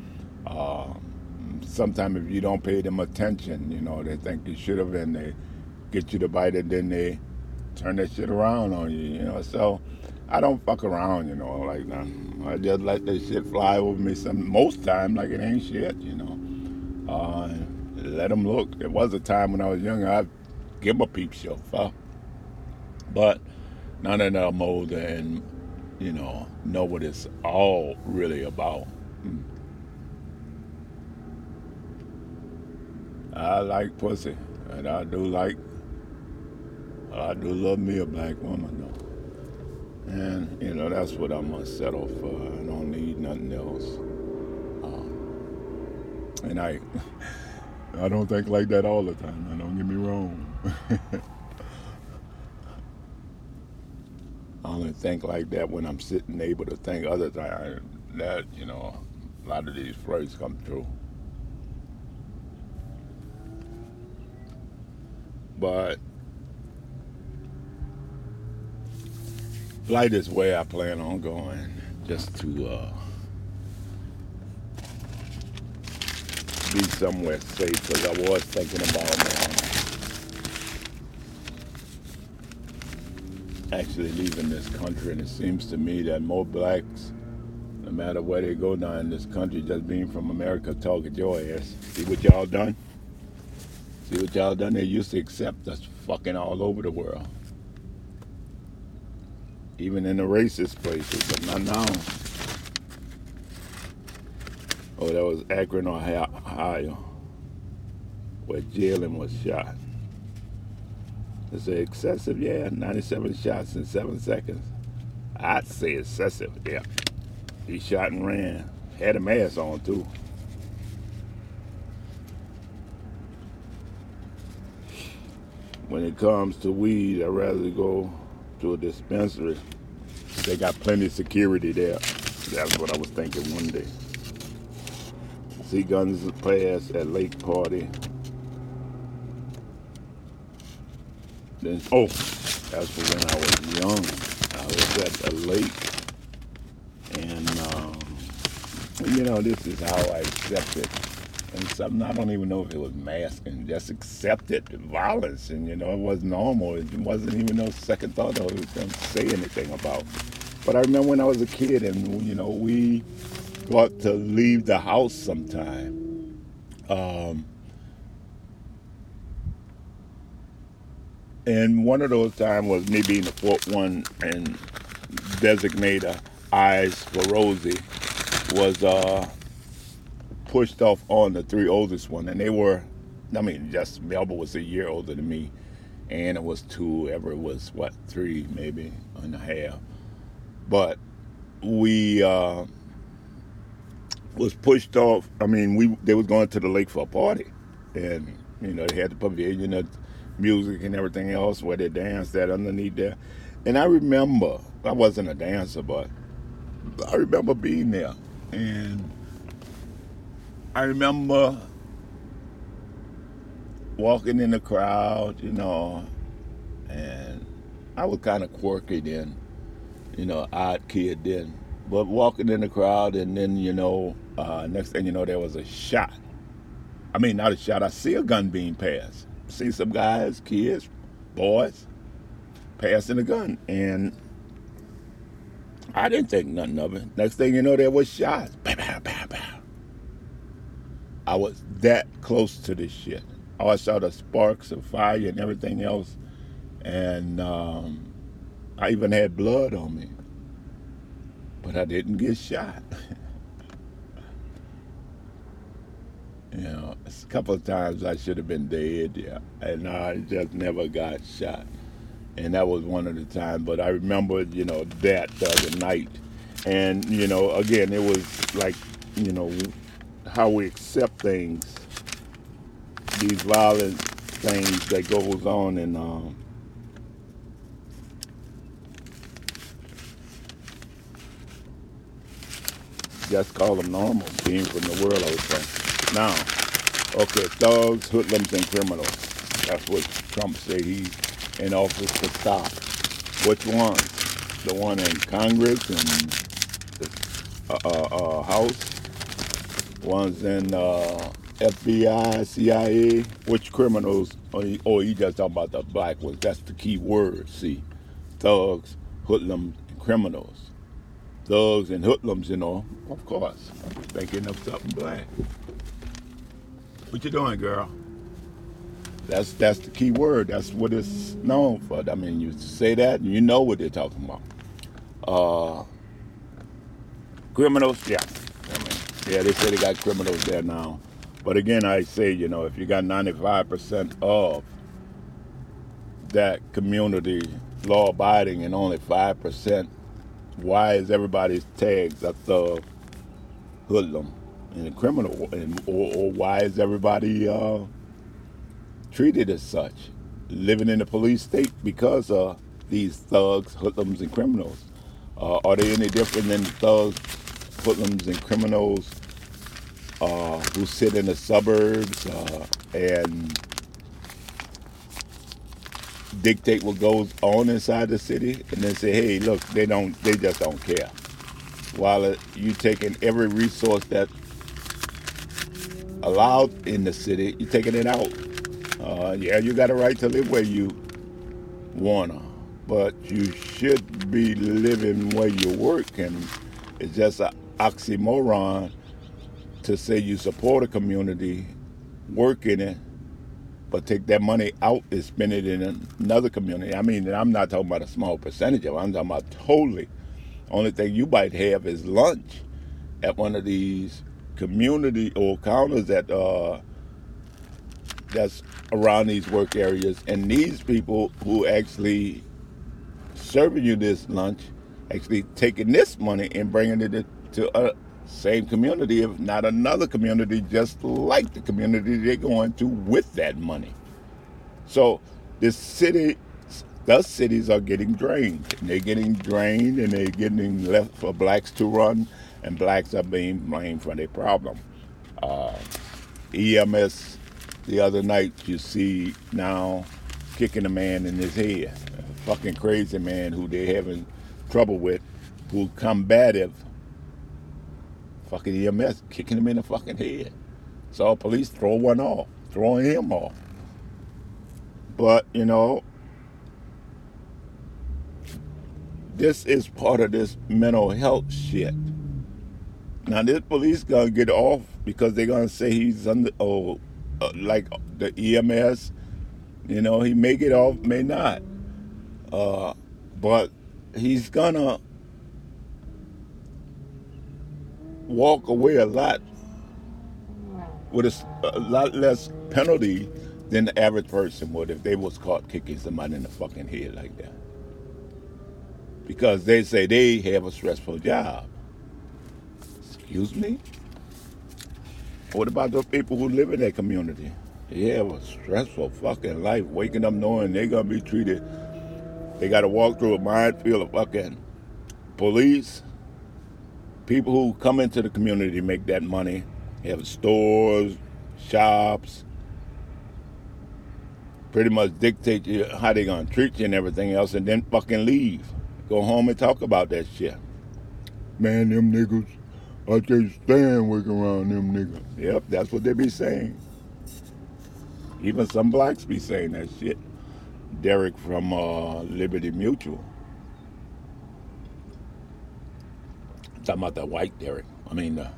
Uh, sometimes if you don't pay them attention, you know, they think you should have, and they get you to bite and then they turn that shit around on you, you know. So I don't fuck around, you know, like nah, I just let that shit fly over me. Some most time like it ain't shit, you know. Uh, let them look. There was a time when I was younger, I'd give a peep show, fuck. But none of them older and you know know what it's all really about. I like pussy, and I do like, I do love me a black woman though, and you know that's what I'm gonna settle for. I don't need nothing else. Um, and I, I don't think like that all the time. Now, don't get me wrong. I only think like that when I'm sitting able to think other times that, you know, a lot of these flirts come true. But flight is where I plan on going just to uh, be somewhere safe because I was thinking about um, actually leaving this country, and it seems to me that more blacks, no matter where they go now in this country, just being from America, talking your ass. See what y'all done? See what y'all done? They used to accept us fucking all over the world. Even in the racist places, but not now. Oh, that was Akron, Ohio, where Jayland was shot. Is it excessive? Yeah, 97 shots in seven seconds. I'd say excessive, yeah. He shot and ran. Had a mask on, too. When it comes to weed, I'd rather go to a dispensary. They got plenty of security there. That's what I was thinking one day. See guns pass at Lake Party Then, oh, that's for when I was young. I was at a lake, and um, you know, this is how I accepted. And something I don't even know if it was masking, just accepted violence, and you know, it was normal. It wasn't even no second thought I was going to say anything about. But I remember when I was a kid, and you know, we got to leave the house sometime. Um, and one of those times was me being the fourth one and designator eyes for Rosie was uh, pushed off on the three oldest one, and they were, I mean, just Melba was a year older than me, and it was two. Everett was what three, maybe and a half. But we uh, was pushed off. I mean, we they was going to the lake for a party, and you know they had the pavilion, the music, and everything else where they danced that underneath there. And I remember I wasn't a dancer, but I remember being there, and I remember walking in the crowd, you know, and I was kind of quirky then, you know, odd kid then. But walking in the crowd, and then you know, uh, next thing you know, there was a shot. I mean, not a shot. I see a gun being passed. See some guys, kids, boys, passing a gun, and I didn't think nothing of it. Next thing you know, there was shots. Bam, bam, bam. I was that close to this shit. I saw the sparks of fire and everything else, and um, I even had blood on me, but I didn't get shot. you know, a couple of times I should have been dead, yeah, and I just never got shot, and that was one of the times. But I remember, you know, that the other night, and you know, again, it was like, you know, how we accept things, these violent things that goes on, and um, just call them normal, being from the world, I would say. Now, okay, thugs, hoodlums, and criminals. That's what Trump said he's in office to stop. Which one? The one in Congress and the uh, uh, uh, House? Ones in uh, FBI, CIA? Which criminals? Or you, or you just talking about the black ones? That's the key word, see. Thugs, hoodlums, and criminals thugs and hoodlums, you know. Of course. I'm thinking of something black. What you doing, girl? That's that's the key word. That's what it's known for. I mean, you say that, and you know what they're talking about. Uh, criminals, yeah. Yeah, they say they got criminals there now. But again, I say, you know, if you got 95% of that community law abiding and only 5% why is everybody's tagged a thug, hoodlum, and a criminal, and, or, or why is everybody uh, treated as such, living in a police state because of these thugs, hoodlums, and criminals? Uh, are they any different than the thugs, hoodlums, and criminals uh, who sit in the suburbs uh, and dictate what goes on inside the city and then say, hey, look, they don't, they just don't care. While you taking every resource that allowed in the city, you're taking it out. Uh, yeah, you got a right to live where you wanna, but you should be living where you work, and it's just an oxymoron to say you support a community, work in it, but take that money out and spend it in another community. I mean, I'm not talking about a small percentage of it. I'm talking about totally. Only thing you might have is lunch at one of these community or counters that uh, that's around these work areas, and these people who actually serving you this lunch actually taking this money and bringing it to a same community, if not another community, just like the community they're going to with that money. So this city, the cities are getting drained. And they're getting drained and they're getting left for blacks to run, and blacks are being blamed for their problem. Uh, EMS, the other night, you see now kicking a man in his head. A fucking crazy man who they're having trouble with, who combative. Fucking EMS kicking him in the fucking head. Saw police throw one off, throwing him off. But, you know, this is part of this mental health shit. Now this police gonna get off because they're gonna say he's under oh uh, like the EMS. You know, he may get off, may not. Uh, but he's gonna walk away a lot with a, a lot less penalty than the average person would if they was caught kicking somebody in the fucking head like that. Because they say they have a stressful job. Excuse me? What about those people who live in that community? They have a stressful fucking life, waking up knowing they're gonna be treated. They gotta walk through a minefield of fucking police, people who come into the community make that money, They have stores, shops, pretty much dictate you how they gonna treat you and everything else, and then fucking leave. Go home and talk about that shit. Man, them niggas, I can't stand working around them niggas. Yep, that's what they be saying. Even some blacks be saying that shit. Derek from uh, Liberty Mutual. Talking about that white Derek. I mean, the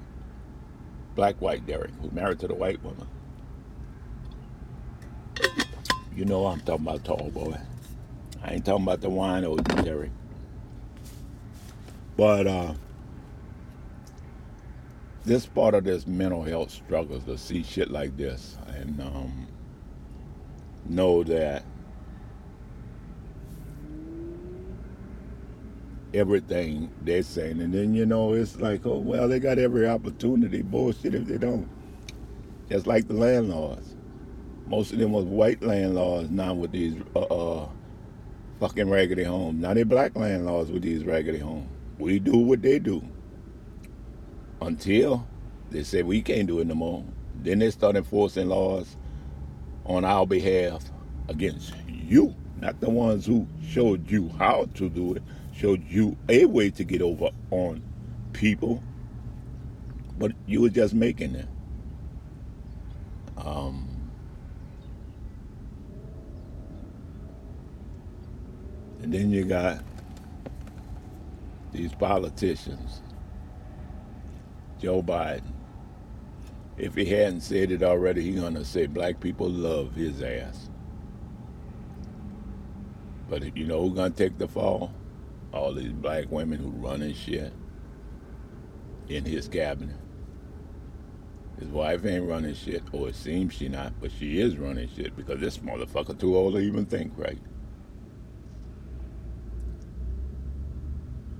black white Derek who's married to the white woman. You know I'm talking about tall boy. I ain't talking about the wine old Derek. But uh, this part of this mental health struggles to see shit like this and um, know that everything they're saying, and then you know it's like, oh well, they got every opportunity. Bullshit if they don't. Just like the landlords. Most of them was white landlords now with these uh, uh, fucking raggedy homes. Now they black landlords with these raggedy homes. We do what they do. Until they say we can't do it no more. Then they start enforcing laws on our behalf against you, not the ones who showed you how to do it, showed you a way to get over on people, but you were just making it. Um, and then you got these politicians. Joe Biden. If he hadn't said it already, he's gonna say black people love his ass. But you know who's gonna take the fall? All these black women who running shit in his cabinet. His wife ain't running shit, or it seems she not, but she is running shit because this motherfucker too old to even think right.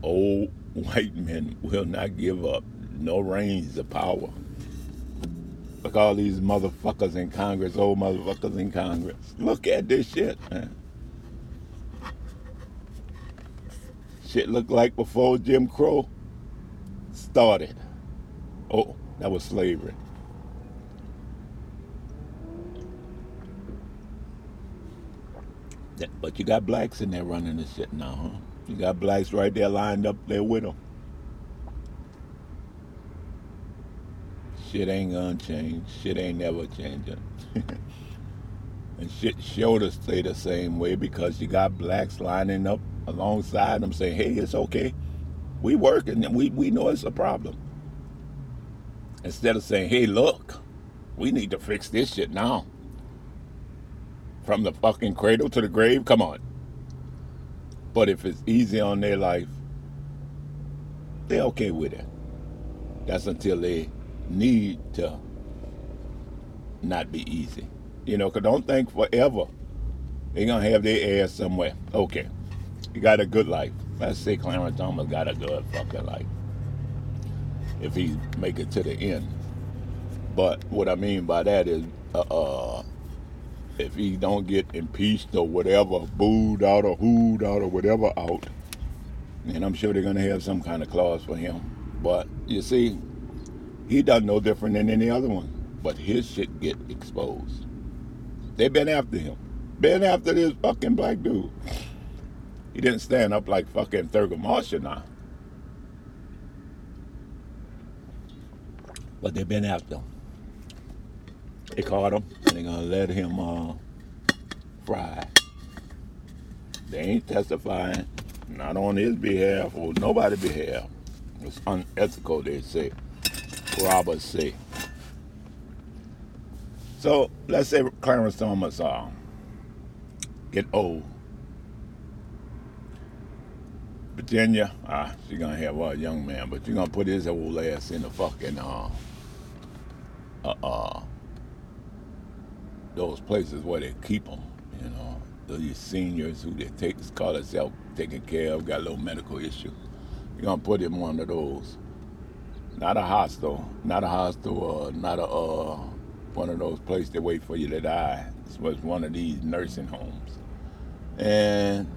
Old white men will not give up no reins of power. Look all these motherfuckers in Congress, old motherfuckers in Congress. Look at this shit, man. Shit looked like before Jim Crow started. Oh, that was slavery. But you got blacks in there running this shit now, huh? You got blacks right there lined up there with them. Shit ain't gonna change. Shit ain't never changing. and shit sure to stay the same way because you got blacks lining up alongside them saying, hey, it's okay. We working and we, we know it's a problem. Instead of saying, hey, look, we need to fix this shit now. From the fucking cradle to the grave, come on. But if it's easy on their life, they're okay with it. That's until they need to not be easy. You know, because don't think forever they're going to have their ass somewhere. Okay, you got a good life. Let's say Clarence Thomas got a good fucking life. If he make it to the end. But what I mean by that is, uh, uh if he don't get impeached or whatever, booed out or hooed out or whatever out, and I'm sure they're gonna have some kind of clause for him. But you see, he done no different than any other one. But his shit get exposed. They've been after him. been after this fucking black dude. He didn't stand up like fucking Thurgood Marshall now. But they've been after him. They caught him and they're gonna let him uh, fry. They ain't testifying, not on his behalf or nobody's behalf. It's unethical, they say. Roberts say. So let's say Clarence Thomas uh, get old. Virginia, ah, she's gonna have a young man, but you're gonna put his old ass in the fucking uh, uh, uh, those places where they keep them, you know, those seniors who they take call themselves taking care of, got a little medical issue. You're gonna put him one of those, not a hostel, not a hostel, uh, not a uh, one of those places that wait for you to die. This was one of these nursing homes, and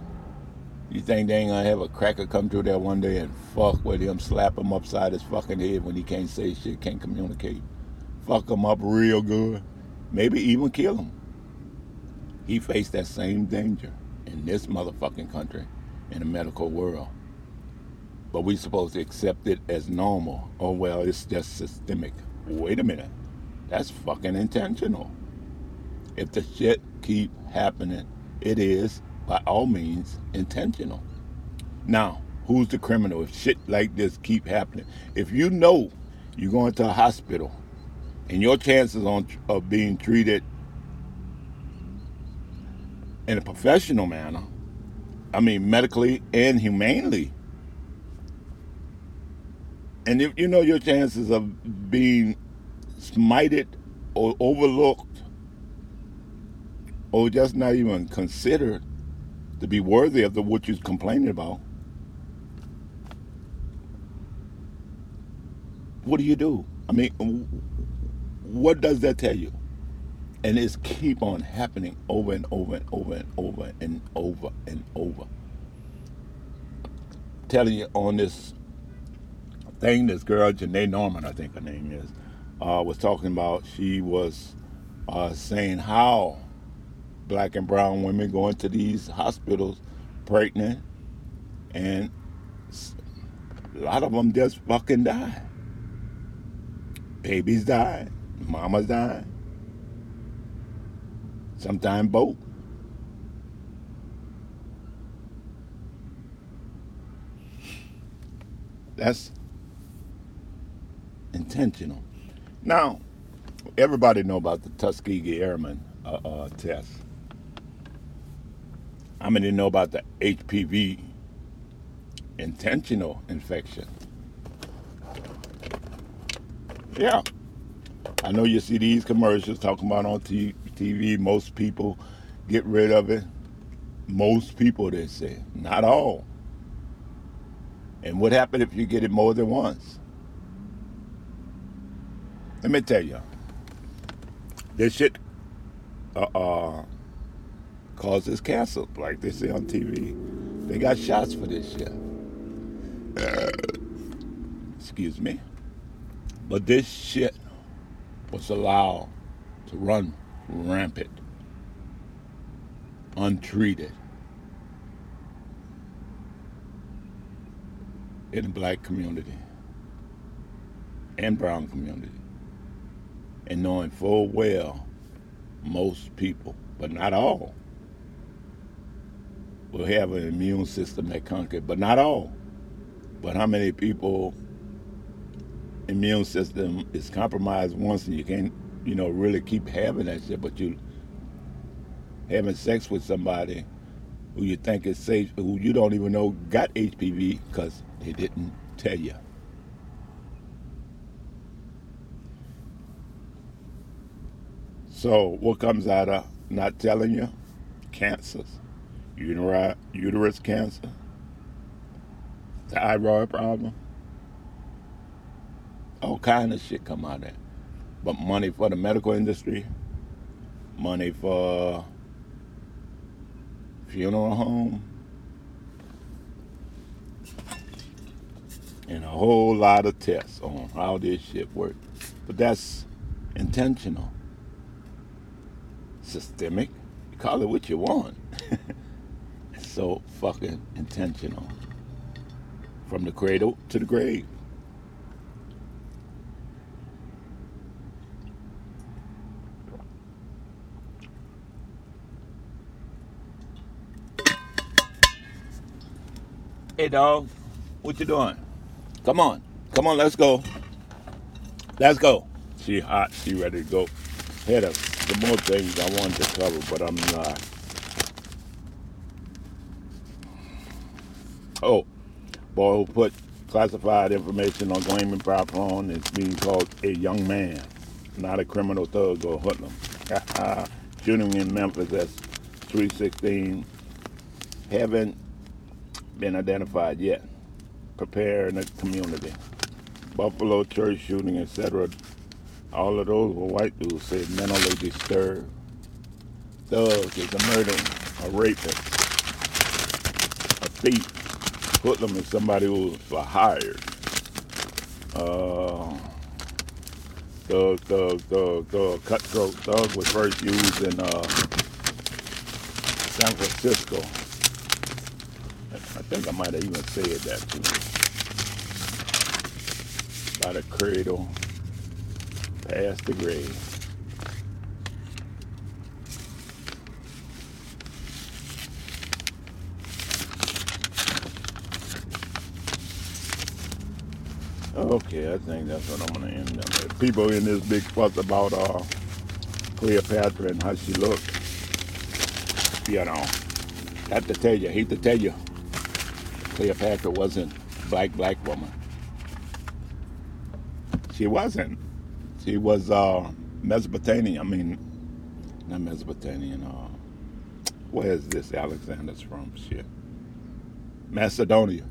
you think they ain't gonna have a cracker come through there one day and fuck with him, slap him upside his fucking head when he can't say shit, can't communicate, fuck him up real good, maybe even kill him. He faced that same danger in this motherfucking country, in the medical world. But we supposed to accept it as normal. Oh well, it's just systemic. Wait a minute. That's fucking intentional. If the shit keep happening, it is by all means intentional. Now, who's the criminal if shit like this keep happening? If you know you're going to a hospital and your chances on of being treated in a professional manner, I mean medically and humanely, and if you know your chances of being smited or overlooked or just not even considered to be worthy of the what you're complaining about, what do you do? I mean, what does that tell you? And it's keep on happening over and over and over and over and over and over. Telling you on this thing, this girl, Janai Norman, I think her name is, uh, was talking about. She was uh, saying how black and brown women going to these hospitals pregnant, and a lot of them just fucking die. Babies die, mamas die, sometimes both. That's intentional. Now, everybody know about the Tuskegee Airmen uh, uh, test. How many know about the HPV intentional infection? Yeah. I know you see these commercials talking about on TV. Most people get rid of it. Most people, they say. Not all. And what happens if you get it more than once? Let me tell you, this shit uh, uh, causes cancer, like they say on TV. They got shots for this shit. Excuse me. But this shit was allowed to run rampant, untreated, in the black community and brown community and knowing full well most people, but not all, will have an immune system that conquer, but not all. But how many people immune system is compromised once and you can't, you know, really keep having that shit, but you having sex with somebody who you think is safe, who you don't even know got HPV because they didn't tell you. So what comes out of not telling you? Cancers. Uteri- uterus cancer. Thyroid problem. All kind of shit come out of that. But money for the medical industry. Money for funeral home. And a whole lot of tests on how this shit works. But that's intentional systemic Call it what you want. so fucking intentional. From the cradle to the grave. Hey dog, what you doing? Come on. Come on, let's go. Let's go. She hot, she ready to go. Had a, some more things I wanted to cover, but I'm not. Oh, boy who put classified information on Gleaman Power phone is being called a young man, not a criminal thug or hoodlum. Shooting in Memphis at 316 haven't been identified yet. Prepare in the community. Buffalo church shooting, etc. All of those were white dudes said mentally disturbed. Thug is a murderer, a rapist, a thief. Hoodlum is somebody who was hired. Uh, thug, thug, thug, thug, cutthroat. Thug was first used in uh, San Francisco. I think I might have even said that too. By the cradle, past the grave. Okay, I think that's what I'm gonna end up with. People in this big fuss about uh, Cleopatra and how she looked. You know, have to tell you, hate to tell you, Cleopatra wasn't black black woman. She wasn't. She was uh, Mesopotamian. I mean, not Mesopotamian. Uh, where is this Alexander's from? Shit, Macedonia.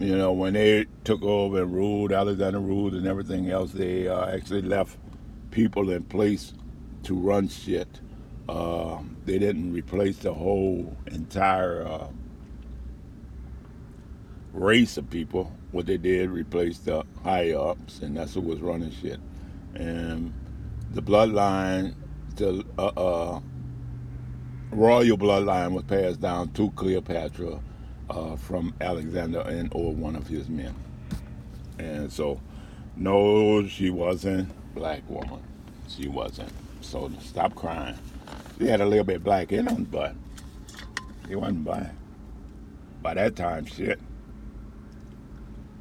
You know, when they took over and ruled, Alexander ruled and everything else, they uh, actually left people in place to run shit. Uh, they didn't replace the whole entire uh, race of people. What they did, replace the high ups, and that's who was running shit. And the bloodline, the uh, uh, royal bloodline was passed down to Cleopatra uh, from Alexander and or one of his men. And so, no, she wasn't black woman. She wasn't. So stop crying. She had a little bit black in her, but she wasn't black. By that time, shit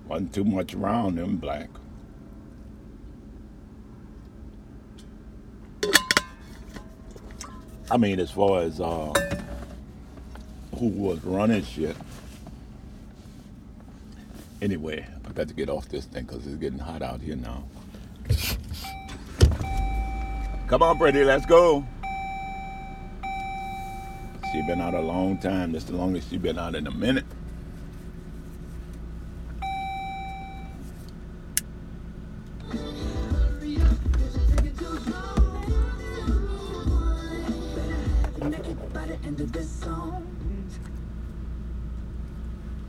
wasn't too much around them black. I mean, as far as uh, who was running shit. Anyway, I got to get off this thing because it's getting hot out here now. Come on, Pretty, let's go. She's been out a long time. That's the longest she's been out in a minute.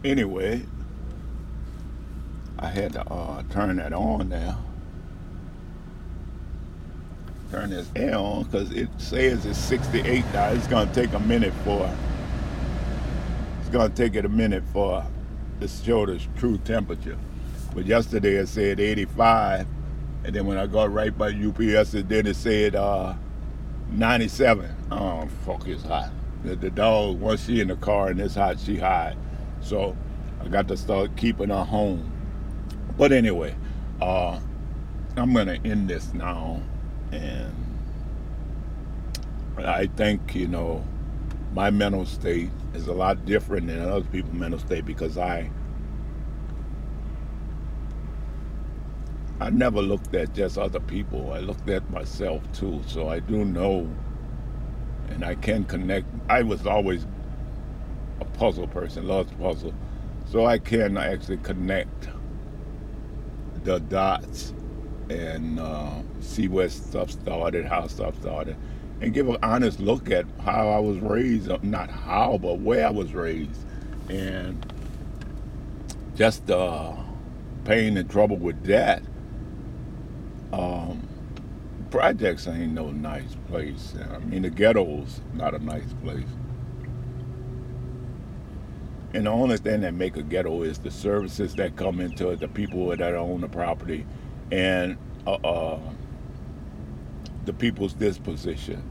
Anyway, had to uh, turn that on now. Turn this air on because it says it's 68 now. It's gonna take a minute for. It's gonna take it a minute for to show the true temperature. But yesterday it said 85, and then when I got right by UPS, it then it said uh, 97. Oh fuck, it's hot. The, the dog once she in the car and it's hot, she hide. So I got to start keeping her home. But anyway, uh, I'm gonna end this now, and I think you know my mental state is a lot different than other people's mental state because I I never looked at just other people. I looked at myself too. So I do know and I can connect. I was always a puzzle person, loved puzzle. So I can actually connect the dots and uh, see where stuff started, how stuff started, and give an honest look at how I was raised. Uh, not how, but where I was raised. And just the uh, pain and trouble with that. Um, projects ain't no nice place. I mean, the ghetto's not a nice place. And the only thing that make a ghetto is the services that come into it, the people that own the property, and uh, uh, the people's disposition.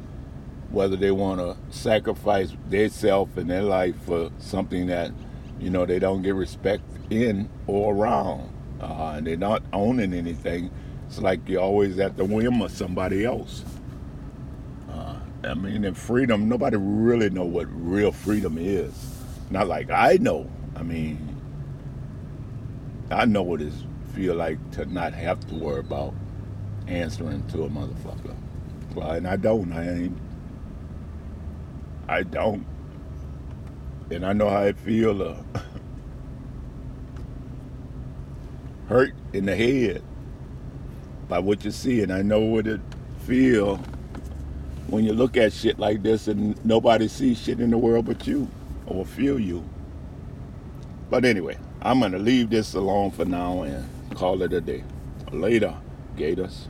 Whether they want to sacrifice their self and their life for something that, you know, they don't get respect in or around. Uh, and they're not owning anything. It's like you're always at the whim of somebody else. Uh, I mean, in freedom, nobody really know what real freedom is. Not like I know. I mean, I know what it feel like to not have to worry about answering to a motherfucker. Well, and I don't. I ain't. I don't. And I know how it feel. Uh, hurt in the head by what you see, and I know what it feel when you look at shit like this and nobody sees shit in the world but you or feel you. But anyway, I'm gonna leave this alone for now and call it a day. Later, Gators.